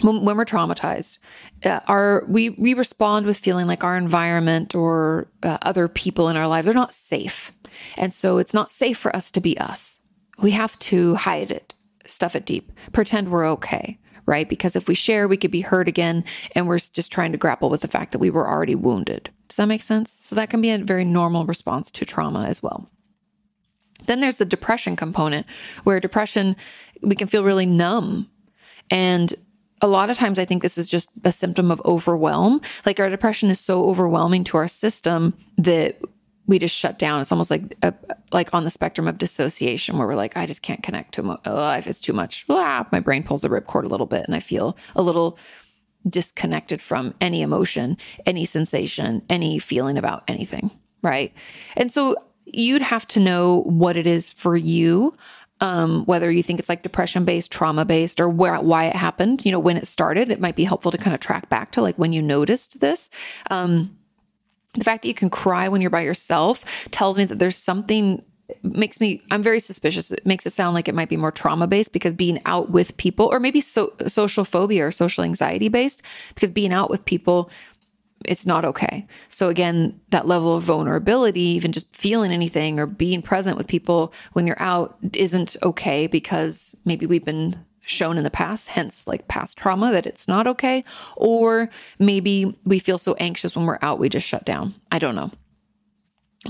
when, when we're traumatized, uh, our we we respond with feeling like our environment or uh, other people in our lives are not safe, and so it's not safe for us to be us. We have to hide it, stuff it deep, pretend we're okay right? Because if we share, we could be hurt again. And we're just trying to grapple with the fact that we were already wounded. Does that make sense? So that can be a very normal response to trauma as well. Then there's the depression component, where depression, we can feel really numb. And a lot of times, I think this is just a symptom of overwhelm. Like our depression is so overwhelming to our system that we just shut down. It's almost like a, like on the spectrum of dissociation, where we're like, I just can't connect to life. it's too much. Ah, my brain pulls the ripcord a little bit, and I feel a little disconnected from any emotion, any sensation, any feeling about anything. Right, and so you'd have to know what it is for you. Um, whether you think it's like depression based, trauma based, or where why it happened, you know, when it started, it might be helpful to kind of track back to like when you noticed this. Um, the fact that you can cry when you're by yourself tells me that there's something makes me i'm very suspicious it makes it sound like it might be more trauma based because being out with people or maybe so, social phobia or social anxiety based because being out with people it's not okay so again that level of vulnerability even just feeling anything or being present with people when you're out isn't okay because maybe we've been shown in the past, hence like past trauma that it's not okay. Or maybe we feel so anxious when we're out, we just shut down. I don't know.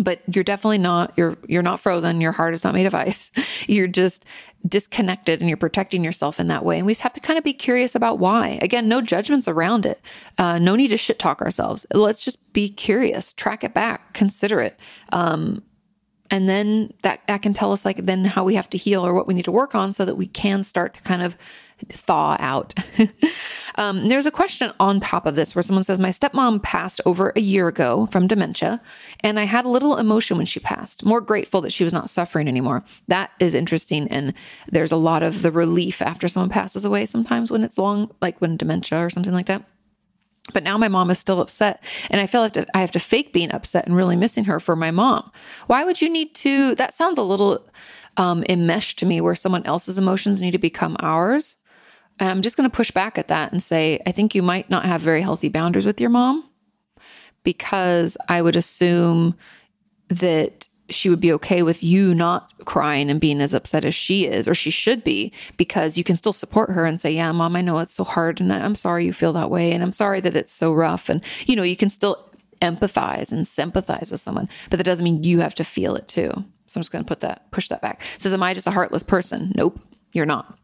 But you're definitely not you're you're not frozen. Your heart is not made of ice. You're just disconnected and you're protecting yourself in that way. And we just have to kind of be curious about why. Again, no judgments around it. Uh, no need to shit talk ourselves. Let's just be curious, track it back, consider it. Um, and then that, that can tell us like then how we have to heal or what we need to work on so that we can start to kind of thaw out. um, there's a question on top of this where someone says, My stepmom passed over a year ago from dementia, and I had a little emotion when she passed, more grateful that she was not suffering anymore. That is interesting. And there's a lot of the relief after someone passes away sometimes when it's long, like when dementia or something like that. But now my mom is still upset, and I feel like I have to fake being upset and really missing her for my mom. Why would you need to? That sounds a little um, enmeshed to me, where someone else's emotions need to become ours. And I'm just going to push back at that and say, I think you might not have very healthy boundaries with your mom because I would assume that she would be okay with you not crying and being as upset as she is, or she should be, because you can still support her and say, Yeah, mom, I know it's so hard. And I'm sorry you feel that way. And I'm sorry that it's so rough. And, you know, you can still empathize and sympathize with someone, but that doesn't mean you have to feel it too. So I'm just going to put that, push that back. It says, Am I just a heartless person? Nope, you're not.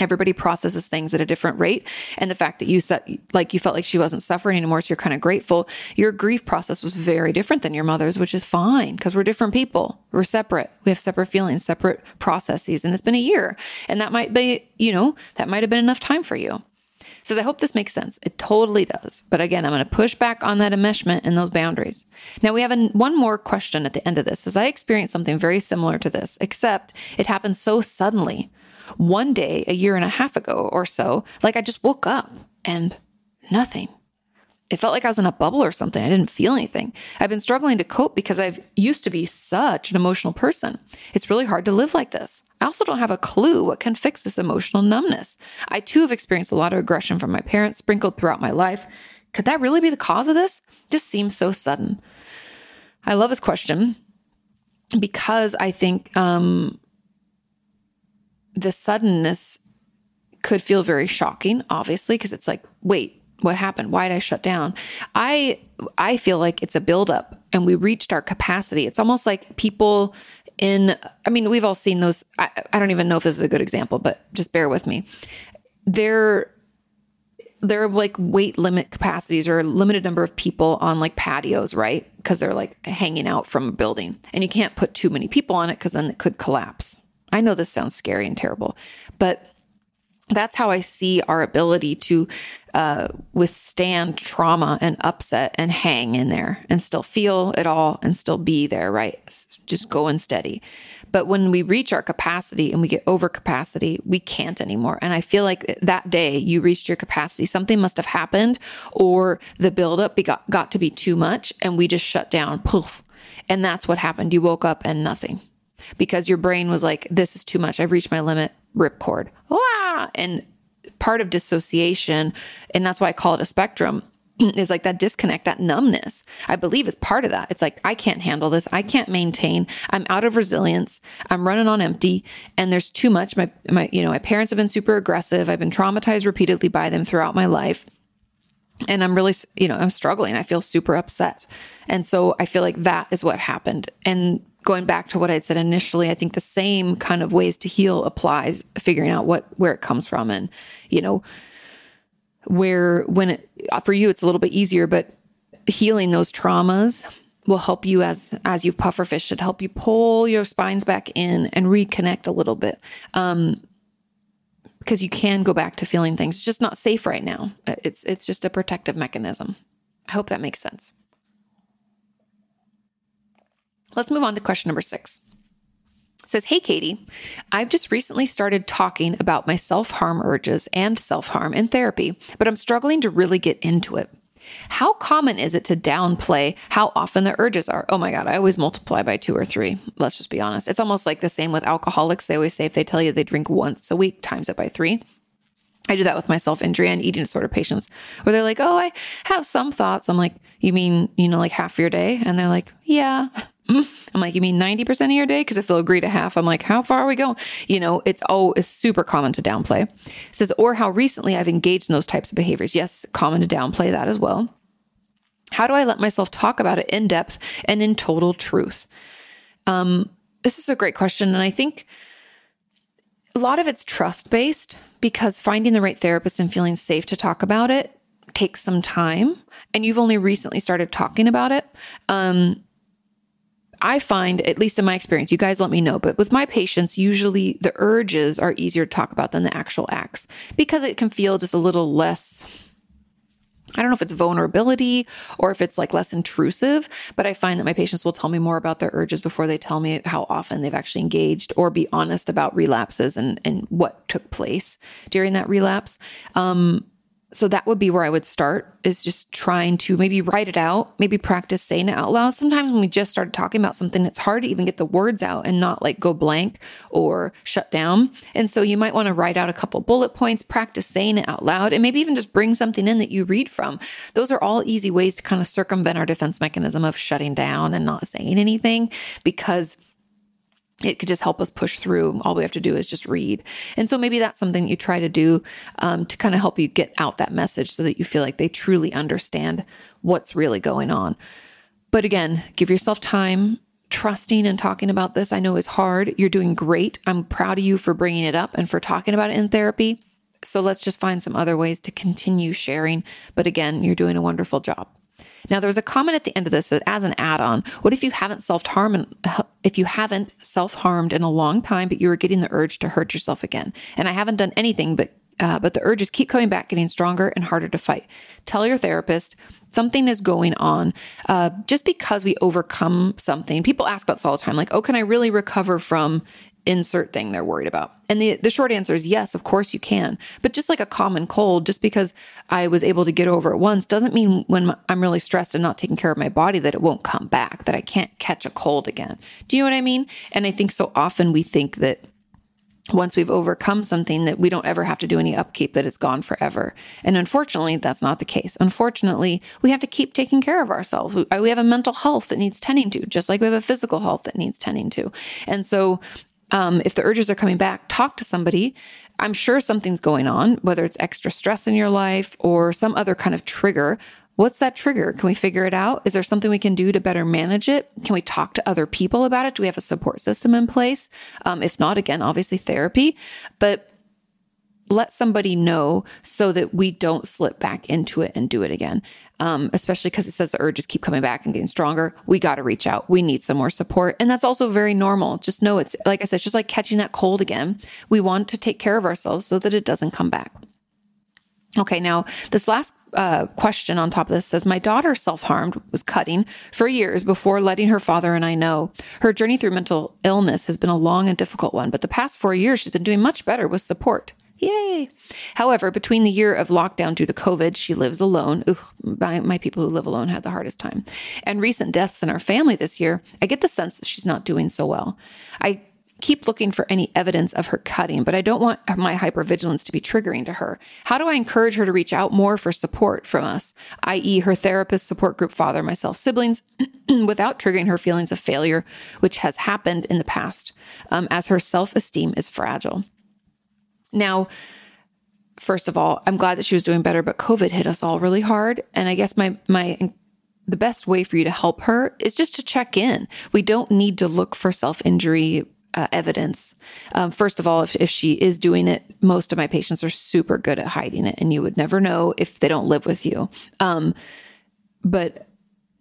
Everybody processes things at a different rate. And the fact that you said, like, you felt like she wasn't suffering anymore, so you're kind of grateful. Your grief process was very different than your mother's, which is fine because we're different people. We're separate. We have separate feelings, separate processes. And it's been a year. And that might be, you know, that might have been enough time for you. Says, I hope this makes sense. It totally does. But again, I'm going to push back on that enmeshment and those boundaries. Now, we have one more question at the end of this. As I experienced something very similar to this, except it happened so suddenly one day a year and a half ago or so, like I just woke up and nothing. It felt like I was in a bubble or something. I didn't feel anything. I've been struggling to cope because I've used to be such an emotional person. It's really hard to live like this. I also don't have a clue what can fix this emotional numbness. I too have experienced a lot of aggression from my parents sprinkled throughout my life. Could that really be the cause of this? Just seems so sudden. I love this question because I think um, the suddenness could feel very shocking, obviously, because it's like, wait, what happened? Why did I shut down? I I feel like it's a buildup and we reached our capacity. It's almost like people in I mean, we've all seen those. I, I don't even know if this is a good example, but just bear with me. They're they're like weight limit capacities or a limited number of people on like patios, right? Because they're like hanging out from a building and you can't put too many people on it because then it could collapse, I know this sounds scary and terrible, but that's how I see our ability to uh, withstand trauma and upset and hang in there and still feel it all and still be there, right? Just going steady. But when we reach our capacity and we get over capacity, we can't anymore. And I feel like that day you reached your capacity, something must have happened or the buildup got, got to be too much and we just shut down, poof. And that's what happened. You woke up and nothing because your brain was like, this is too much. I've reached my limit, ripcord. Ah! And part of dissociation, and that's why I call it a spectrum, is like that disconnect, that numbness. I believe is part of that. It's like, I can't handle this. I can't maintain. I'm out of resilience. I'm running on empty and there's too much. My, my, you know, my parents have been super aggressive. I've been traumatized repeatedly by them throughout my life. And I'm really, you know, I'm struggling. I feel super upset. And so I feel like that is what happened. And going back to what I'd said initially, I think the same kind of ways to heal applies, figuring out what where it comes from and, you know, where when it for you it's a little bit easier, but healing those traumas will help you as as you puffer fish should help you pull your spines back in and reconnect a little bit. Um because you can go back to feeling things. It's just not safe right now. It's it's just a protective mechanism. I hope that makes sense. Let's move on to question number six. It says, Hey, Kati, I've just recently started talking about my self harm urges and self harm in therapy, but I'm struggling to really get into it. How common is it to downplay how often the urges are? Oh my God, I always multiply by two or three. Let's just be honest. It's almost like the same with alcoholics. They always say if they tell you they drink once a week, times it by three. I do that with my self injury and eating disorder patients where they're like, Oh, I have some thoughts. I'm like, You mean, you know, like half your day? And they're like, Yeah. I'm like, you mean 90% of your day? Because if they'll agree to half, I'm like, how far are we going? You know, it's oh, it's super common to downplay. It says, or how recently I've engaged in those types of behaviors. Yes, common to downplay that as well. How do I let myself talk about it in depth and in total truth? Um, this is a great question. And I think a lot of it's trust based because finding the right therapist and feeling safe to talk about it takes some time. And you've only recently started talking about it. Um, I find, at least in my experience, you guys let me know, but with my patients, usually the urges are easier to talk about than the actual acts because it can feel just a little less. I don't know if it's vulnerability or if it's like less intrusive, but I find that my patients will tell me more about their urges before they tell me how often they've actually engaged or be honest about relapses and, and what took place during that relapse. Um, so that would be where I would start is just trying to maybe write it out, maybe practice saying it out loud. Sometimes when we just started talking about something, it's hard to even get the words out and not like go blank or shut down. And so you might want to write out a couple bullet points, practice saying it out loud, and maybe even just bring something in that you read from. Those are all easy ways to kind of circumvent our defense mechanism of shutting down and not saying anything because it could just help us push through. All we have to do is just read. And so maybe that's something you try to do um, to kind of help you get out that message so that you feel like they truly understand what's really going on. But again, give yourself time. Trusting and talking about this, I know is hard. You're doing great. I'm proud of you for bringing it up and for talking about it in therapy. So let's just find some other ways to continue sharing. But again, you're doing a wonderful job. Now, there was a comment at the end of this that as an add-on, what if you haven't self-harmed if you haven't self-harmed in a long time, but you were getting the urge to hurt yourself again? And I haven't done anything, but uh, but the urges keep coming back, getting stronger and harder to fight. Tell your therapist something is going on. Uh, just because we overcome something, people ask about this all the time, like, "Oh, can I really recover from insert thing they're worried about? And the, the short answer is yes, of course you can. But just like a common cold, just because I was able to get over it once doesn't mean when I'm really stressed and not taking care of my body that it won't come back, that I can't catch a cold again. Do you know what I mean? And I think so often we think that once we've overcome something that we don't ever have to do any upkeep that it's gone forever and unfortunately that's not the case unfortunately we have to keep taking care of ourselves we have a mental health that needs tending to just like we have a physical health that needs tending to and so um, if the urges are coming back, talk to somebody. I'm sure something's going on, whether it's extra stress in your life or some other kind of trigger. What's that trigger? Can we figure it out? Is there something we can do to better manage it? Can we talk to other people about it? Do we have a support system in place? Um, if not, again, obviously therapy. But let somebody know so that we don't slip back into it and do it again. Um, especially because it says the urges keep coming back and getting stronger. We got to reach out. We need some more support. And that's also very normal. Just know it's, like I said, it's just like catching that cold again. We want to take care of ourselves so that it doesn't come back. Okay, now this last uh, question on top of this says My daughter self harmed, was cutting for years before letting her father and I know. Her journey through mental illness has been a long and difficult one, but the past four years she's been doing much better with support. Yay. However, between the year of lockdown due to COVID, she lives alone. Ugh, my, my, people who live alone had the hardest time. And recent deaths in our family this year, I get the sense that she's not doing so well. I keep looking for any evidence of her cutting, but I don't want my hypervigilance to be triggering to her. How do I encourage her to reach out more for support from us, i.e., her therapist, support group, father, myself, siblings, without triggering her feelings of failure, which has happened in the past, um, as her self esteem is fragile? Now, first of all, I'm glad that she was doing better, but COVID hit us all really hard. And I guess my, my, the best way for you to help her is just to check in. We don't need to look for self injury uh, evidence. Um, first of all, if, if she is doing it, most of my patients are super good at hiding it, and you would never know if they don't live with you. Um, but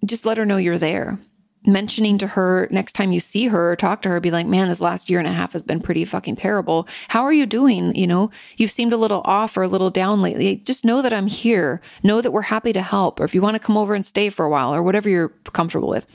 just let her know you're there mentioning to her next time you see her or talk to her, be like, man, this last year and a half has been pretty fucking terrible. How are you doing? You know, you've seemed a little off or a little down lately. Just know that I'm here. Know that we're happy to help. Or if you want to come over and stay for a while or whatever you're comfortable with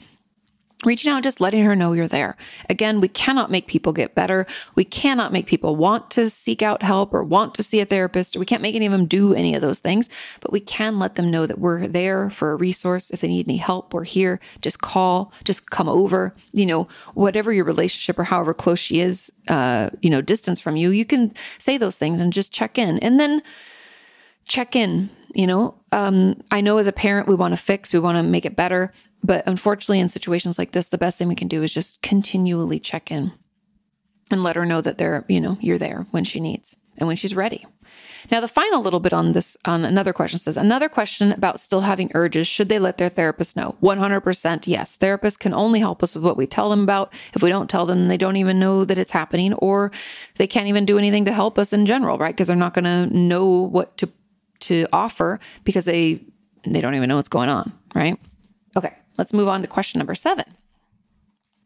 reaching out and just letting her know you're there. Again, we cannot make people get better. We cannot make people want to seek out help or want to see a therapist. We can't make any of them do any of those things, but we can let them know that we're there for a resource. If they need any help, we're here. Just call, just come over, you know, whatever your relationship or however close she is, uh, you know, distance from you, you can say those things and just check in. And then check in, you know, um, I know as a parent, we want to fix, we want to make it better. But unfortunately, in situations like this, the best thing we can do is just continually check in and let her know that they're, you know, you're there when she needs and when she's ready. Now, the final little bit on this, on another question says, another question about still having urges. Should they let their therapist know? 100% yes. Therapists can only help us with what we tell them about. If we don't tell them, they don't even know that it's happening, or they can't even do anything to help us in general, right? Because they're not going to know what to to offer because they they don't even know what's going on, right? Okay. Let's move on to question number seven.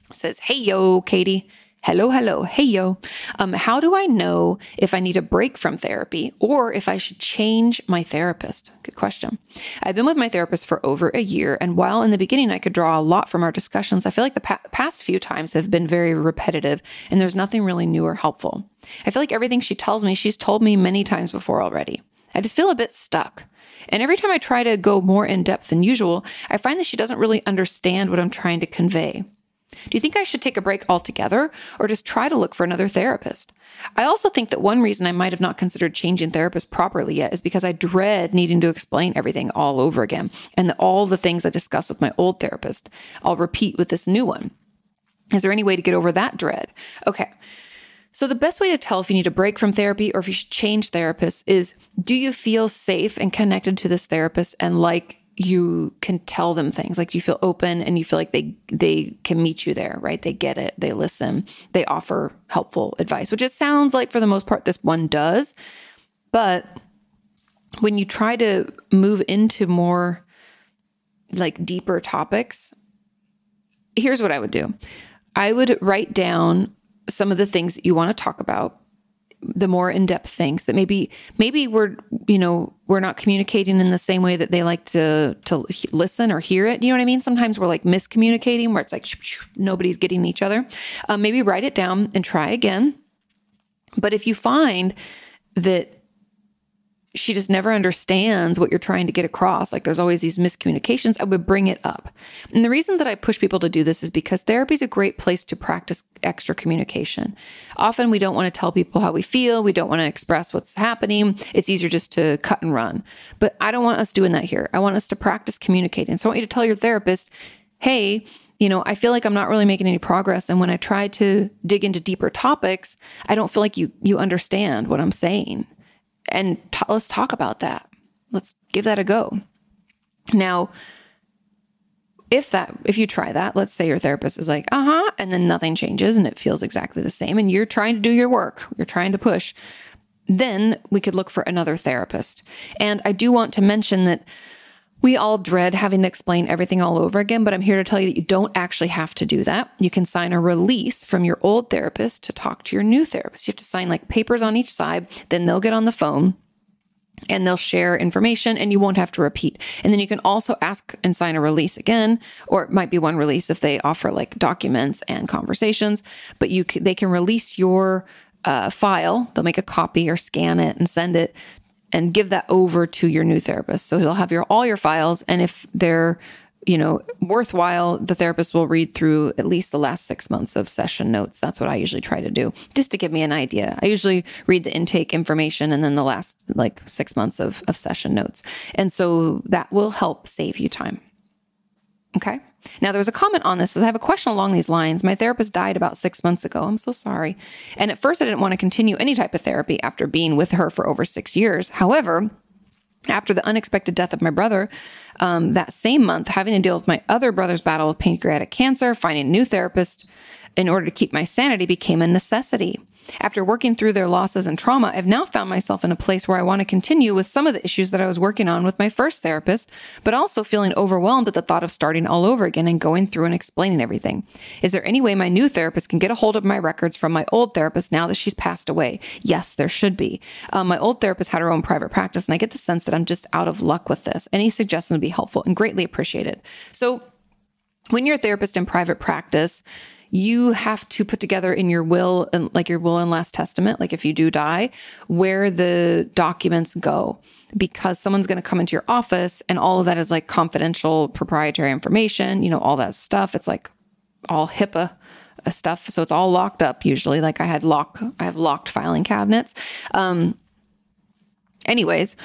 It says, Hey, yo, Kati. Hello, hello. Hey, yo. Um, how do I know if I need a break from therapy or if I should change my therapist? Good question. I've been with my therapist for over a year. And while in the beginning I could draw a lot from our discussions, I feel like the pa- past few times have been very repetitive and there's nothing really new or helpful. I feel like everything she tells me, she's told me many times before already. I just feel a bit stuck. And every time I try to go more in depth than usual, I find that she doesn't really understand what I'm trying to convey. Do you think I should take a break altogether or just try to look for another therapist? I also think that one reason I might have not considered changing therapist properly yet is because I dread needing to explain everything all over again and that all the things I discussed with my old therapist, I'll repeat with this new one. Is there any way to get over that dread? Okay. So, the best way to tell if you need a break from therapy or if you should change therapists is do you feel safe and connected to this therapist and like you can tell them things? Like you feel open and you feel like they they can meet you there right? They get it. They listen. They offer helpful advice which it sounds like for the most part this one does. But when you try to move into more like deeper topics here's what i would do. I would write down some of the things that you want to talk about the more in-depth things that maybe maybe we're you know we're not communicating in the same way that they like to to listen or hear it. You know what i mean? Sometimes we're like miscommunicating where it's like nobody's getting each other. Um, maybe write it down and try again. But if you find that she just never understands what you're trying to get across. Like there's always these miscommunications. I would bring it up. And the reason that I push people to do this is because therapy is a great place to practice extra communication. Often we don't want to tell people how we feel. We don't want to express what's happening. It's easier just to cut and run. But I don't want us doing that here. I want us to practice communicating. So I want you to tell your therapist, hey, you know, I feel like I'm not really making any progress. And when I try to dig into deeper topics, I don't feel like you you understand what I'm saying and t- let's talk about that. Let's give that a go. Now, if that if you try that, let's say your therapist is like, "Uh-huh," and then nothing changes and it feels exactly the same and you're trying to do your work, you're trying to push, then we could look for another therapist. And I do want to mention that we all dread having to explain everything all over again, but I'm here to tell you that you don't actually have to do that. You can sign a release from your old therapist to talk to your new therapist. You have to sign like papers on each side, then they'll get on the phone and they'll share information and you won't have to repeat. And then you can also ask and sign a release again, or it might be one release if they offer like documents and conversations, but you they can release your uh, file. They'll make a copy or scan it and send it and give that over to your new therapist. So he'll have your all your files and if they're you know, worthwhile, the therapist will read through at least the last six months of session notes. That's what I usually try to do, just to give me an idea. I usually read the intake information and then the last like six months of, of session notes. And so that will help save you time. Okay. Now, there was a comment on this. I have a question along these lines. My therapist died about six months ago. I'm so sorry. And at first, I didn't want to continue any type of therapy after being with her for over six years. However, after the unexpected death of my brother, um, that same month, having to deal with my other brother's battle with pancreatic cancer, finding a new therapist in order to keep my sanity became a necessity. After working through their losses and trauma, I've now found myself in a place where I want to continue with some of the issues that I was working on with my first therapist, but also feeling overwhelmed at the thought of starting all over again and going through and explaining everything. Is there any way my new therapist can get a hold of my records from my old therapist now that she's passed away? Yes, there should be. Um, my old therapist had her own private practice, and I get the sense that I'm just out of luck with this. Any suggestion would be helpful and greatly appreciated. So, when you're a therapist in private practice, you have to put together in your will and like your will and last testament, like if you do die, where the documents go because someone's going to come into your office and all of that is like confidential proprietary information, you know, all that stuff. It's like all HIPAA uh, stuff. So it's all locked up usually. Like I had lock, I have locked filing cabinets. Um, anyways,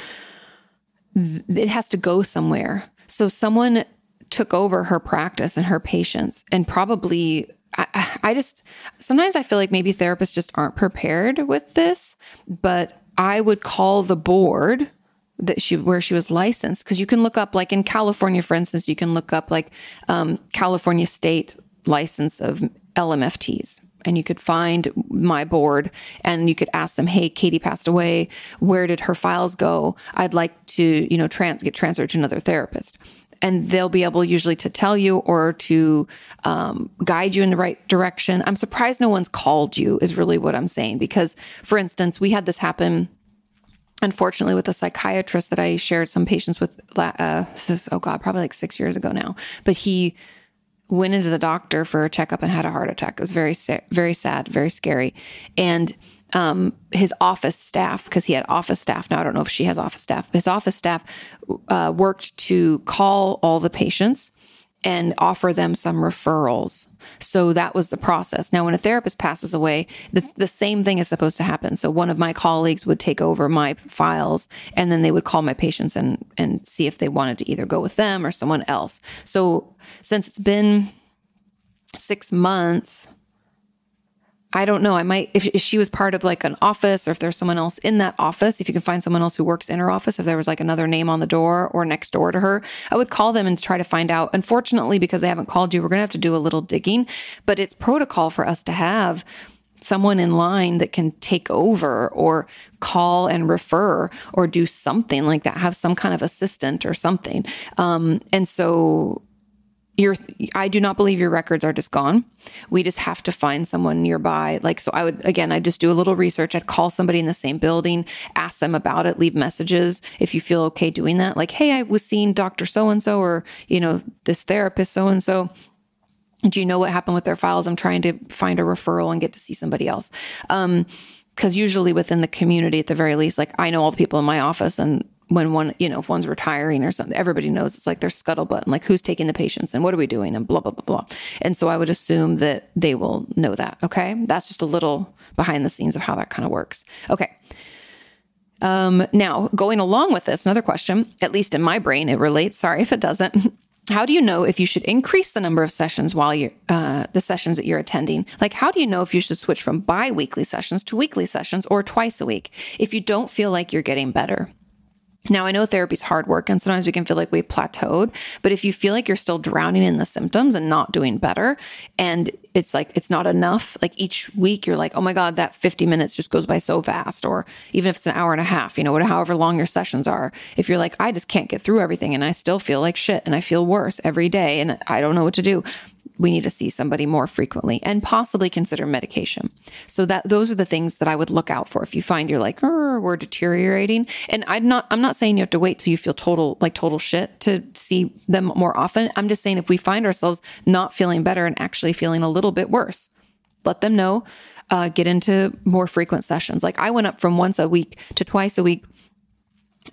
it has to go somewhere. So someone took over her practice and her patients and probably I, I just sometimes I feel like maybe therapists just aren't prepared with this, but I would call the board that she where she was licensed because you can look up like in California, for instance, you can look up like um, California state license of LMFTs. And you could find my board and you could ask them, Hey, Kati passed away. Where did her files go? I'd like to, you know, trans- get transferred to another therapist and they'll be able usually to tell you or to um, guide you in the right direction. I'm surprised no one's called you, is really what I'm saying. Because, for instance, we had this happen unfortunately with a psychiatrist that I shared some patients with uh, is, oh god probably like 6 years ago now but he went into the doctor for a checkup and had a heart attack it was very very sad very scary and um, his office staff, because he had office staff. Now, I don't know if she has office staff. His office staff uh, worked to call all the patients and offer them some referrals. So that was the process. Now, when a therapist passes away, the, the same thing is supposed to happen. So one of my colleagues would take over my files and then they would call my patients and, and see if they wanted to either go with them or someone else. So since it's been six months, I don't know. I might, if, if she was part of like an office or if there's someone else in that office, if you can find someone else who works in her office, if there was like another name on the door or next door to her, I would call them and try to find out. Unfortunately, because they haven't called you, we're going to have to do a little digging, but it's protocol for us to have someone in line that can take over or call and refer or do something like that, have some kind of assistant or something. Um, and so your I do not believe your records are just gone. We just have to find someone nearby. Like so I would again, I just do a little research. I'd call somebody in the same building, ask them about it, leave messages if you feel okay doing that. Like, hey, I was seeing Dr. So and so or, you know, this therapist so and so. Do you know what happened with their files? I'm trying to find a referral and get to see somebody else. Um, because usually within the community at the very least like i know all the people in my office and when one, you know, if one's retiring or something, everybody knows it's like their scuttlebutt and like who's taking the patients and what are we doing and blah, blah, blah, blah. And so I would assume that they will know that. Okay. That's just a little behind the scenes of how that kind of works. Okay. Um, now, going along with this, another question, at least in my brain, it relates. Sorry if it doesn't. How do you know if you should increase the number of sessions while you're uh, the sessions that you're attending? Like, how do you know if you should switch from bi weekly sessions to weekly sessions or twice a week if you don't feel like you're getting better? Now, I know therapy is hard work and sometimes we can feel like we plateaued, but if you feel like you're still drowning in the symptoms and not doing better, and it's like it's not enough, like each week you're like, oh my God, that 50 minutes just goes by so fast, or even if it's an hour and a half, you know, however long your sessions are, if you're like, I just can't get through everything and I still feel like shit and I feel worse every day and I don't know what to do, we need to see somebody more frequently and possibly consider medication. So that those are the things that I would look out for. If you find you're like, we're deteriorating. And I'm not I'm not saying you have to wait till you feel total like total shit to see them more often. I'm just saying if we find ourselves not feeling better and actually feeling a little bit worse, let them know. Uh, get into more frequent sessions. Like I went up from once a week to twice a week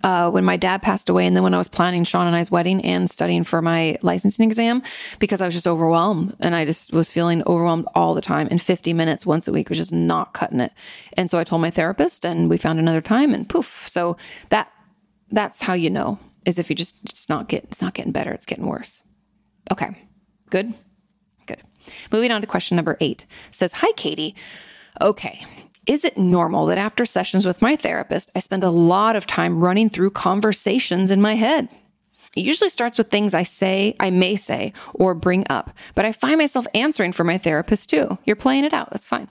uh, when my dad passed away, and then when I was planning Sean and I's wedding and studying for my licensing exam, because I was just overwhelmed and I just was feeling overwhelmed all the time. And 50 minutes once a week was just not cutting it. And so I told my therapist, and we found another time, and poof. So that that's how you know is if you just it's not get it's not getting better, it's getting worse. Okay, good, good. Moving on to question number eight says, "Hi, Kati." Okay, is it normal that after sessions with my therapist, I spend a lot of time running through conversations in my head? It usually starts with things I say, I may say, or bring up, but I find myself answering for my therapist too. You're playing it out. That's fine.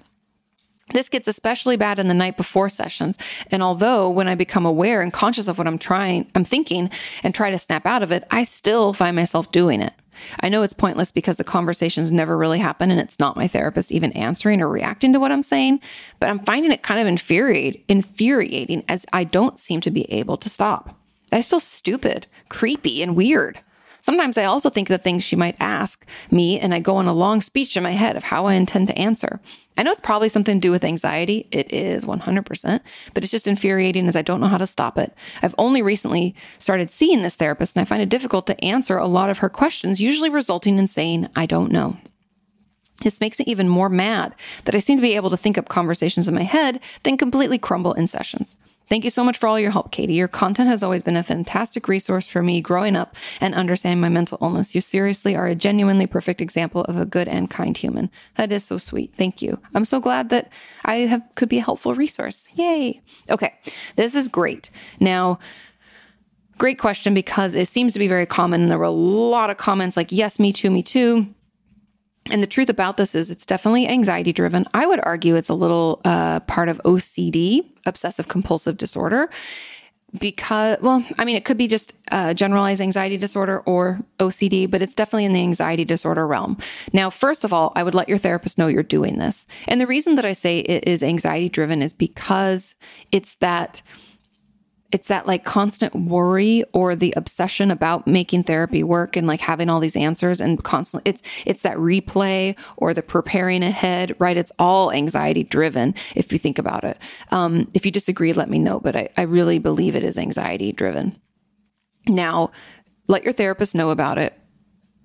This gets especially bad in the night before sessions. And although when I become aware and conscious of what I'm trying, I'm thinking and try to snap out of it, I still find myself doing it. I know it's pointless because the conversations never really happen and it's not my therapist even answering or reacting to what I'm saying, but I'm finding it kind of infuriating, infuriating as I don't seem to be able to stop. I feel stupid, creepy, and weird. Sometimes I also think the things she might ask me, and I go on a long speech in my head of how I intend to answer. I know it's probably something to do with anxiety. It is 100%, but it's just infuriating as I don't know how to stop it. I've only recently started seeing this therapist, and I find it difficult to answer a lot of her questions, usually resulting in saying, I don't know. This makes me even more mad that I seem to be able to think up conversations in my head, then completely crumble in sessions. Thank you so much for all your help, Kati. Your content has always been a fantastic resource for me growing up and understanding my mental illness. You seriously are a genuinely perfect example of a good and kind human. That is so sweet. Thank you. I'm so glad that I have could be a helpful resource. Yay. Okay. This is great. Now, great question because it seems to be very common. And there were a lot of comments like, yes, me too, me too. And the truth about this is it's definitely anxiety driven. I would argue it's a little uh, part of OCD, obsessive compulsive disorder. Because, well, I mean, it could be just uh, generalized anxiety disorder or OCD, but it's definitely in the anxiety disorder realm. Now, first of all, I would let your therapist know you're doing this. And the reason that I say it is anxiety driven is because it's that it's that like constant worry or the obsession about making therapy work and like having all these answers and constantly it's it's that replay or the preparing ahead right? It's all anxiety driven if you think about it. Um, if you disagree let me know but I, I really believe it is anxiety driven. Now let your therapist know about it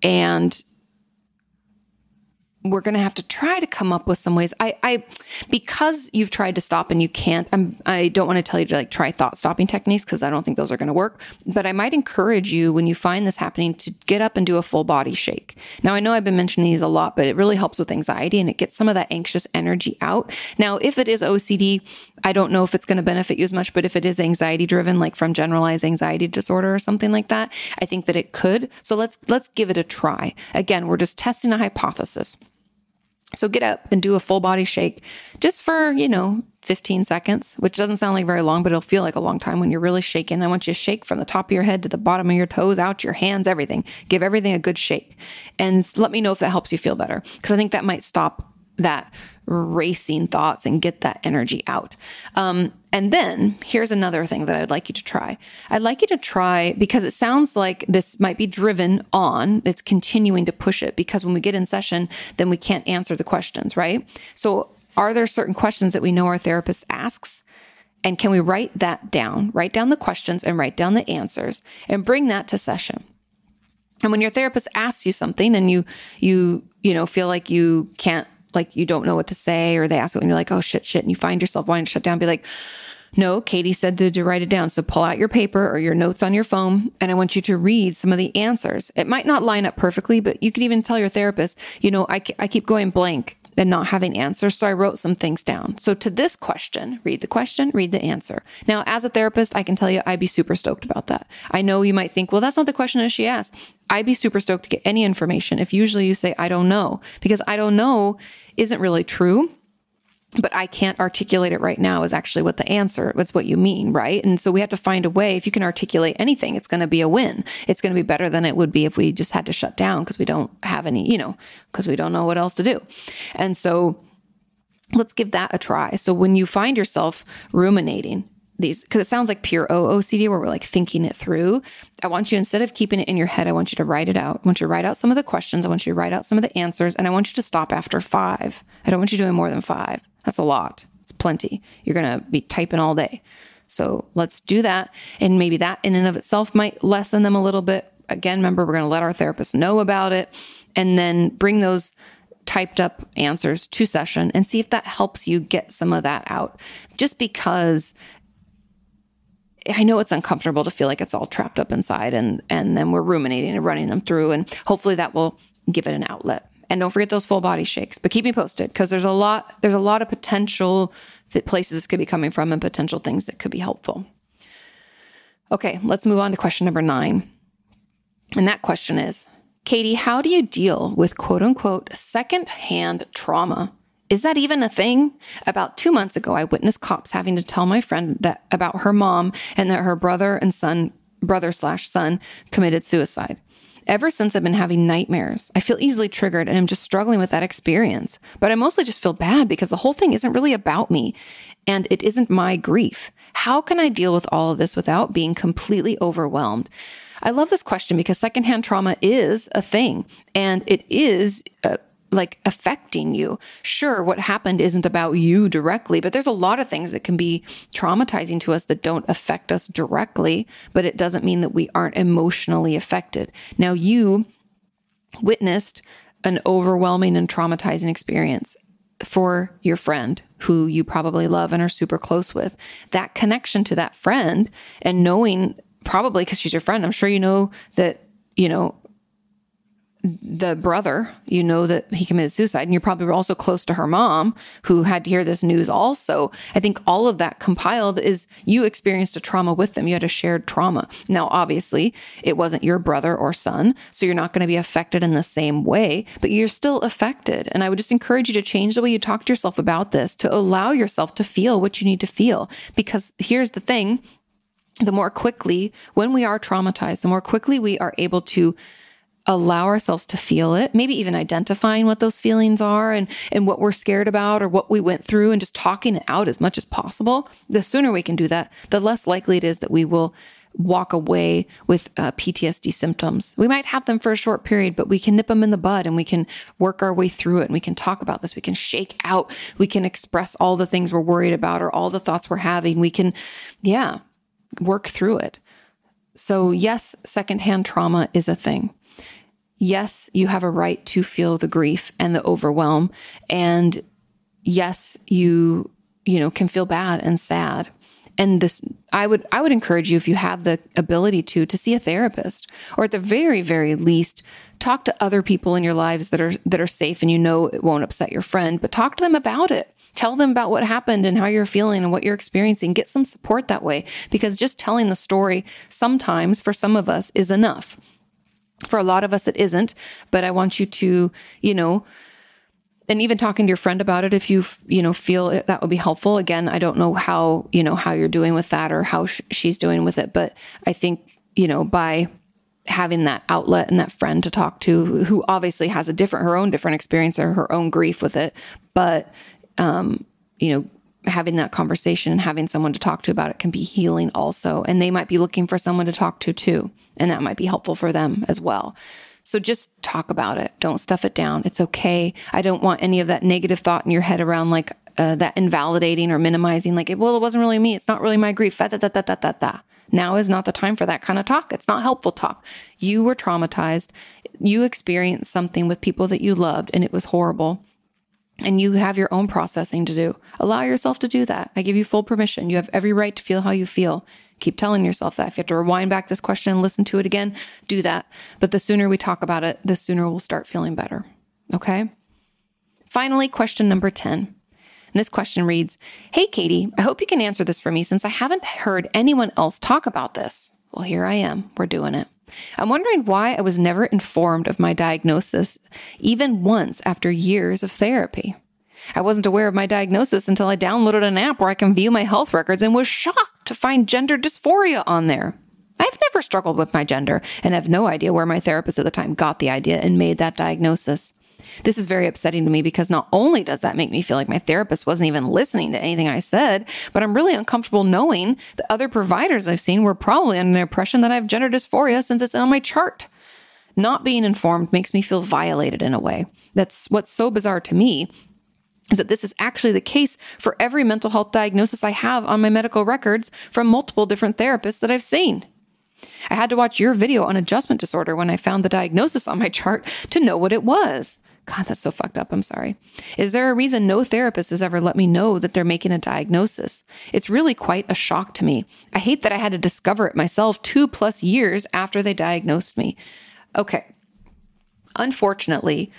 and we're going to have to try to come up with some ways. I, I, because you've tried to stop and you can't. I'm, I don't want to tell you to like try thought stopping techniques because I don't think those are going to work. But I might encourage you when you find this happening to get up and do a full body shake. Now I know I've been mentioning these a lot, but it really helps with anxiety and it gets some of that anxious energy out. Now, if it is OCD, I don't know if it's going to benefit you as much, but if it is anxiety driven, like from generalized anxiety disorder or something like that, I think that it could. So let's let's give it a try. Again, we're just testing a hypothesis. So get up and do a full body shake just for, you know, 15 seconds, which doesn't sound like very long, but it'll feel like a long time when you're really shaking. I want you to shake from the top of your head to the bottom of your toes, out your hands, everything. Give everything a good shake. And let me know if that helps you feel better, because I think that might stop that racing thoughts and get that energy out. Um, and then here's another thing that I'd like you to try. I'd like you to try because it sounds like this might be driven on, it's continuing to push it because when we get in session, then we can't answer the questions, right? So, are there certain questions that we know our therapist asks? And can we write that down? Write down the questions and write down the answers and bring that to session. And when your therapist asks you something and you you you know feel like you can't like you don't know what to say, or they ask it and you're like, oh shit, shit, and you find yourself wanting to shut down, be like, no, Kati said to, to write it down. So pull out your paper or your notes on your phone, and I want you to read some of the answers. It might not line up perfectly, but you could even tell your therapist, you know, I, I keep going blank and not having answers. So I wrote some things down. So to this question, read the question, read the answer. Now, as a therapist, I can tell you I'd be super stoked about that. I know you might think, well, that's not the question that she asked. I'd be super stoked to get any information if usually you say, I don't know, because I don't know isn't really true but I can't articulate it right now is actually what the answer, it's what you mean, right? And so we have to find a way. If you can articulate anything, it's going to be a win. It's going to be better than it would be if we just had to shut down because we don't have any, you know, because we don't know what else to do. And so let's give that a try. So when you find yourself ruminating, these because it sounds like pure OOCD where we're like thinking it through. I want you instead of keeping it in your head, I want you to write it out. I want you to write out some of the questions. I want you to write out some of the answers, and I want you to stop after five. I don't want you doing more than five. That's a lot. It's plenty. You're going to be typing all day. So let's do that. And maybe that in and of itself might lessen them a little bit. Again, remember, we're going to let our therapist know about it and then bring those typed up answers to session and see if that helps you get some of that out. Just because I know it's uncomfortable to feel like it's all trapped up inside and and then we're ruminating and running them through and hopefully that will give it an outlet. And don't forget those full body shakes. But keep me posted because there's a lot there's a lot of potential places this could be coming from and potential things that could be helpful. Okay, let's move on to question number 9. And that question is, Kati, how do you deal with quote unquote secondhand trauma? Is that even a thing? About two months ago, I witnessed cops having to tell my friend that about her mom and that her brother and son, brother slash son, committed suicide. Ever since I've been having nightmares, I feel easily triggered and I'm just struggling with that experience. But I mostly just feel bad because the whole thing isn't really about me and it isn't my grief. How can I deal with all of this without being completely overwhelmed? I love this question because secondhand trauma is a thing and it is. Uh, like affecting you. Sure, what happened isn't about you directly, but there's a lot of things that can be traumatizing to us that don't affect us directly, but it doesn't mean that we aren't emotionally affected. Now, you witnessed an overwhelming and traumatizing experience for your friend who you probably love and are super close with. That connection to that friend and knowing probably because she's your friend, I'm sure you know that, you know, the brother, you know that he committed suicide, and you're probably also close to her mom who had to hear this news also. I think all of that compiled is you experienced a trauma with them. You had a shared trauma. Now, obviously, it wasn't your brother or son, so you're not going to be affected in the same way, but you're still affected. And I would just encourage you to change the way you talk to yourself about this to allow yourself to feel what you need to feel. Because here's the thing the more quickly, when we are traumatized, the more quickly we are able to allow ourselves to feel it, maybe even identifying what those feelings are and, and what we're scared about or what we went through and just talking it out as much as possible, the sooner we can do that, the less likely it is that we will walk away with uh, PTSD symptoms. We might have them for a short period, but we can nip them in the bud and we can work our way through it and we can talk about this. We can shake out, we can express all the things we're worried about or all the thoughts we're having. We can, yeah, work through it. So, yes, secondhand trauma is a thing. Yes, you have a right to feel the grief and the overwhelm. And yes, you, you know, can feel bad and sad. And this i would i would encourage you if you have the ability to to see a therapist or at the very very least talk to other people in your lives that are that are safe and you know it won't upset your friend but talk to them about it. Tell them about what happened and how you're feeling and what you're experiencing. Get some support that way because just telling the story sometimes for some of us is enough for a lot of us it isn't but i want you to you know and even talking to your friend about it if you you know feel that would be helpful. Again i don't know how you know how you're doing with that or how sh- she's doing with it but i think you know by having that outlet and that friend to talk to who obviously has a different her own different experience or her own grief with it but um you know having that conversation and having someone to talk to about it can be healing also and they might be looking for someone to talk to too and that might be helpful for them as well so just talk about it. Don't stuff it down. It's okay. I don't want any of that negative thought in your head around like uh, that invalidating or minimizing, like, well, it wasn't really me. It's not really my grief. Da, da, da, da, da, da. Now is not the time for that kind of talk. It's not helpful talk. You were traumatized. You experienced something with people that you loved and it was horrible. And you have your own processing to do. Allow yourself to do that. I give you full permission. You have every right to feel how you feel. Keep telling yourself that. If you have to rewind back this question and listen to it again, do that. But the sooner we talk about it, the sooner we'll start feeling better. Okay? Finally, question number 10. And this question reads Hey, Kati, I hope you can answer this for me since I haven't heard anyone else talk about this. Well, here I am. We're doing it. I'm wondering why I was never informed of my diagnosis, even once after years of therapy. I wasn't aware of my diagnosis until I downloaded an app where I can view my health records and was shocked to find gender dysphoria on there. I've never struggled with my gender and have no idea where my therapist at the time got the idea and made that diagnosis. This is very upsetting to me because not only does that make me feel like my therapist wasn't even listening to anything I said, but I'm really uncomfortable knowing that other providers I've seen were probably under the impression that I have gender dysphoria since it's on my chart. Not being informed makes me feel violated in a way. That's what's so bizarre to me is that this is actually the case for every mental health diagnosis I have on my medical records from multiple different therapists that I've seen. I had to watch your video on adjustment disorder when I found the diagnosis on my chart to know what it was. God, that's so fucked up. I'm sorry. Is there a reason no therapist has ever let me know that they're making a diagnosis? It's really quite a shock to me. I hate that I had to discover it myself two plus years after they diagnosed me. Okay. Unfortunately,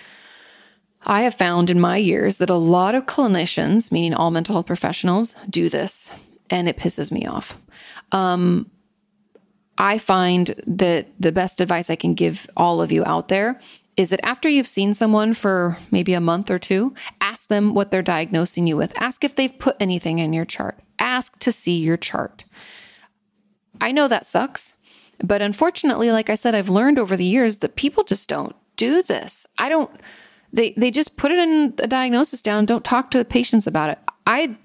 I have found in my years that a lot of clinicians, meaning all mental health professionals, do this, and it pisses me off. Um, I find that the best advice I can give all of you out there is that after you've seen someone for maybe a month or two, ask them what they're diagnosing you with. Ask if they've put anything in your chart. Ask to see your chart. I know that sucks, but unfortunately, like I said, I've learned over the years that people just don't do this. I don't they they just put it in a diagnosis down and don't talk to the patients about it. I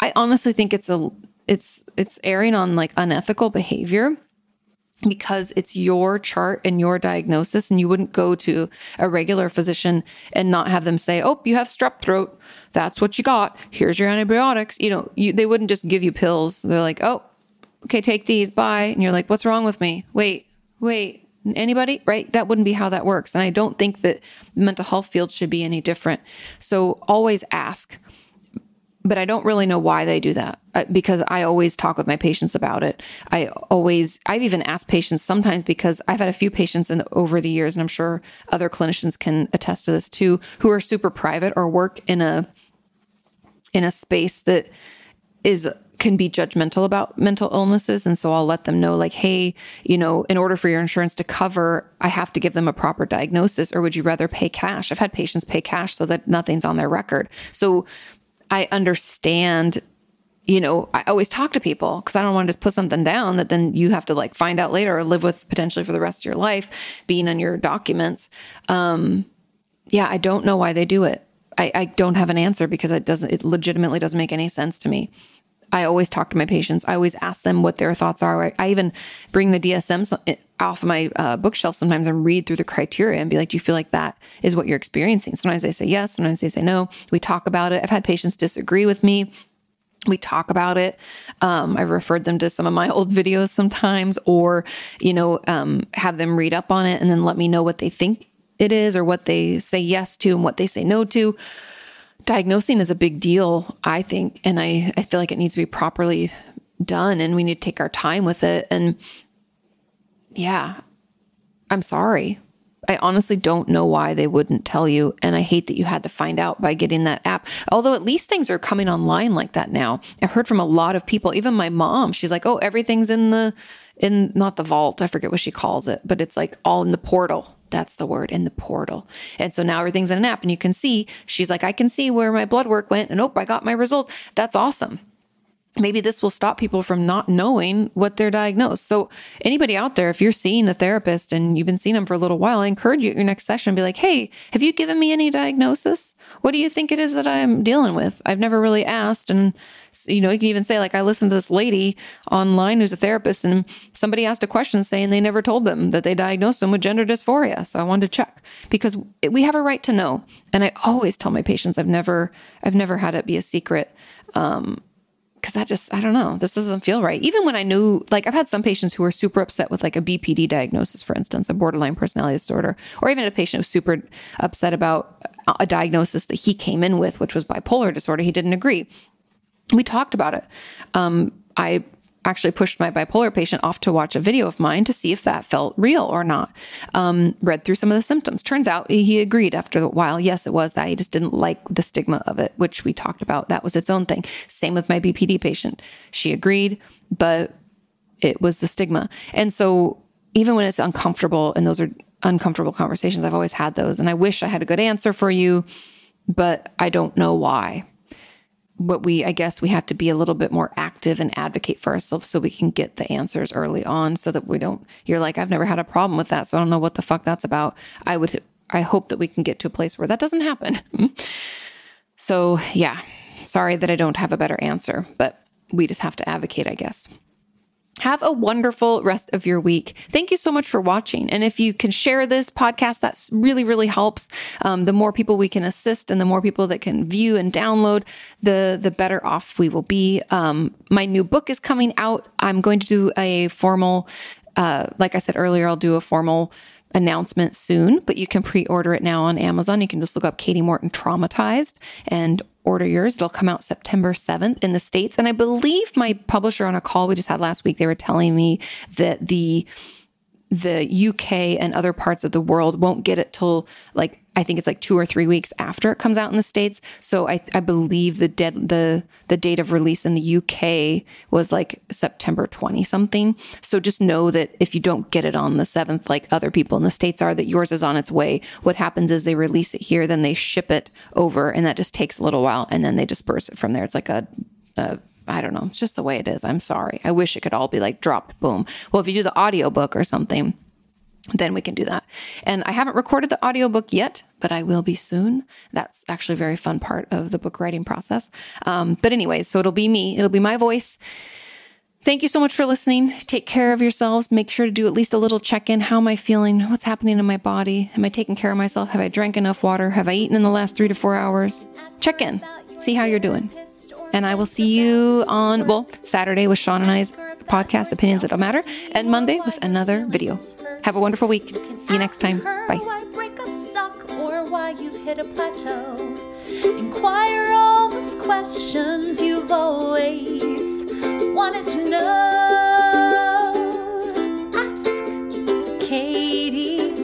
I honestly think it's a it's it's erring on like unethical behavior because it's your chart and your diagnosis and you wouldn't go to a regular physician and not have them say oh you have strep throat that's what you got here's your antibiotics you know you, they wouldn't just give you pills they're like oh okay take these bye and you're like what's wrong with me wait wait Anybody? Right? That wouldn't be how that works. And I don't think that mental health field should be any different. So always ask. But I don't really know why they do that uh, because I always talk with my patients about it. I always, I've even asked patients sometimes because I've had a few patients in the, over the years, and I'm sure other clinicians can attest to this too, who are super private or work in a in a space that is can be judgmental about mental illnesses. And so I'll let them know, like, hey, you know, in order for your insurance to cover, I have to give them a proper diagnosis, or would you rather pay cash? I've had patients pay cash so that nothing's on their record. So I understand you know, I always talk to people because I don't want to just put something down that then you have to like find out later or live with potentially for the rest of your life being on your documents. Um, yeah, I don't know why they do it. I, I don't have an answer because it doesn't, it legitimately doesn't make any sense to me. I always talk to my patients. I always ask them what their thoughts are. I, I even bring the DSM off my uh, bookshelf sometimes and read through the criteria and be like, do you feel like that is what you're experiencing? Sometimes they say yes, sometimes they say no. We talk about it. I've had patients disagree with me we talk about it. Um, I've referred them to some of my old videos sometimes, or, you know, um, have them read up on it and then let me know what they think it is or what they say yes to and what they say no to. Diagnosing is a big deal, I think, and I, I feel like it needs to be properly done and we need to take our time with it. And yeah, I'm sorry. I honestly don't know why they wouldn't tell you. And I hate that you had to find out by getting that app. Although at least things are coming online like that now. I've heard from a lot of people, even my mom, she's like, oh, everything's in the, in not the vault. I forget what she calls it, but it's like all in the portal. That's the word in the portal. And so now everything's in an app and you can see, she's like, I can see where my blood work went and oh, I got my result. That's awesome maybe this will stop people from not knowing what they're diagnosed. So, anybody out there, if you're seeing a therapist and you've been seeing them for a little while, I encourage you at your next session be like, hey, have you given me any diagnosis? What do you think it is that I'm dealing with? I've never really asked. And, you know, you can even say, like, I listened to this lady online who's a therapist, and somebody asked a question saying they never told them that they diagnosed them with gender dysphoria. So, I wanted to check because we have a right to know. And I always tell my patients, I've never, I've never had it be a secret. Um, because that just, I don't know, this doesn't feel right. Even when I knew, like, I've had some patients who are super upset with like a BPD diagnosis, for instance, a borderline personality disorder, or even a patient who's super upset about a diagnosis that he came in with, which was bipolar disorder. He didn't agree. We talked about it. Um, I actually pushed my bipolar patient off to watch a video of mine to see if that felt real or not. Um, read through some of the symptoms. Turns out he agreed after a while. Yes, it was that. He just didn't like the stigma of it, which we talked about. That was its own thing. Same with my BPD patient. She agreed, but it was the stigma. And so even when it's uncomfortable, and those are uncomfortable conversations, I've always had those. And I wish I had a good answer for you, but I don't know why what we, I guess we have to be a little bit more active and advocate for ourselves so we can get the answers early on so that we don't, you're like, I've never had a problem with that. So I don't know what the fuck that's about. I would, I hope that we can get to a place where that doesn't happen. Mm-hmm. so yeah, sorry that I don't have a better answer, but we just have to advocate, I guess. Have a wonderful rest of your week. Thank you so much for watching. And if you can share this podcast, that really, really helps. Um, the more people we can assist and the more people that can view and download, the, the better off we will be. Um, my new book is coming out. I'm going to do a formal, uh, like I said earlier, I'll do a formal announcement soon, but you can pre order it now on Amazon. You can just look up Kati Morton Traumatized and order yours. It'll come out September 7th in the States. And I believe my publisher on a call we just had last week, they were telling me that the the UK and other parts of the world won't get it till like I think it's like two or three weeks after it comes out in the states. So I, I believe the dead the the date of release in the UK was like September twenty something. So just know that if you don't get it on the seventh, like other people in the states are, that yours is on its way. What happens is they release it here, then they ship it over, and that just takes a little while, and then they disperse it from there. It's like a, a I don't know. It's just the way it is. I'm sorry. I wish it could all be like dropped, boom. Well, if you do the audiobook or something, then we can do that. And I haven't recorded the audiobook yet, but I will be soon. That's actually a very fun part of the book writing process. Um, but, anyways, so it'll be me, it'll be my voice. Thank you so much for listening. Take care of yourselves. Make sure to do at least a little check in. How am I feeling? What's happening in my body? Am I taking care of myself? Have I drank enough water? Have I eaten in the last three to four hours? Check in, see how you're doing. And I will see you on, well, Saturday with Sean and I's podcast, Opinions That Don't Matter, and Monday with another video. Have a wonderful week. See you next time. Bye. Inquire all those questions you've always wanted to know. Ask Kati.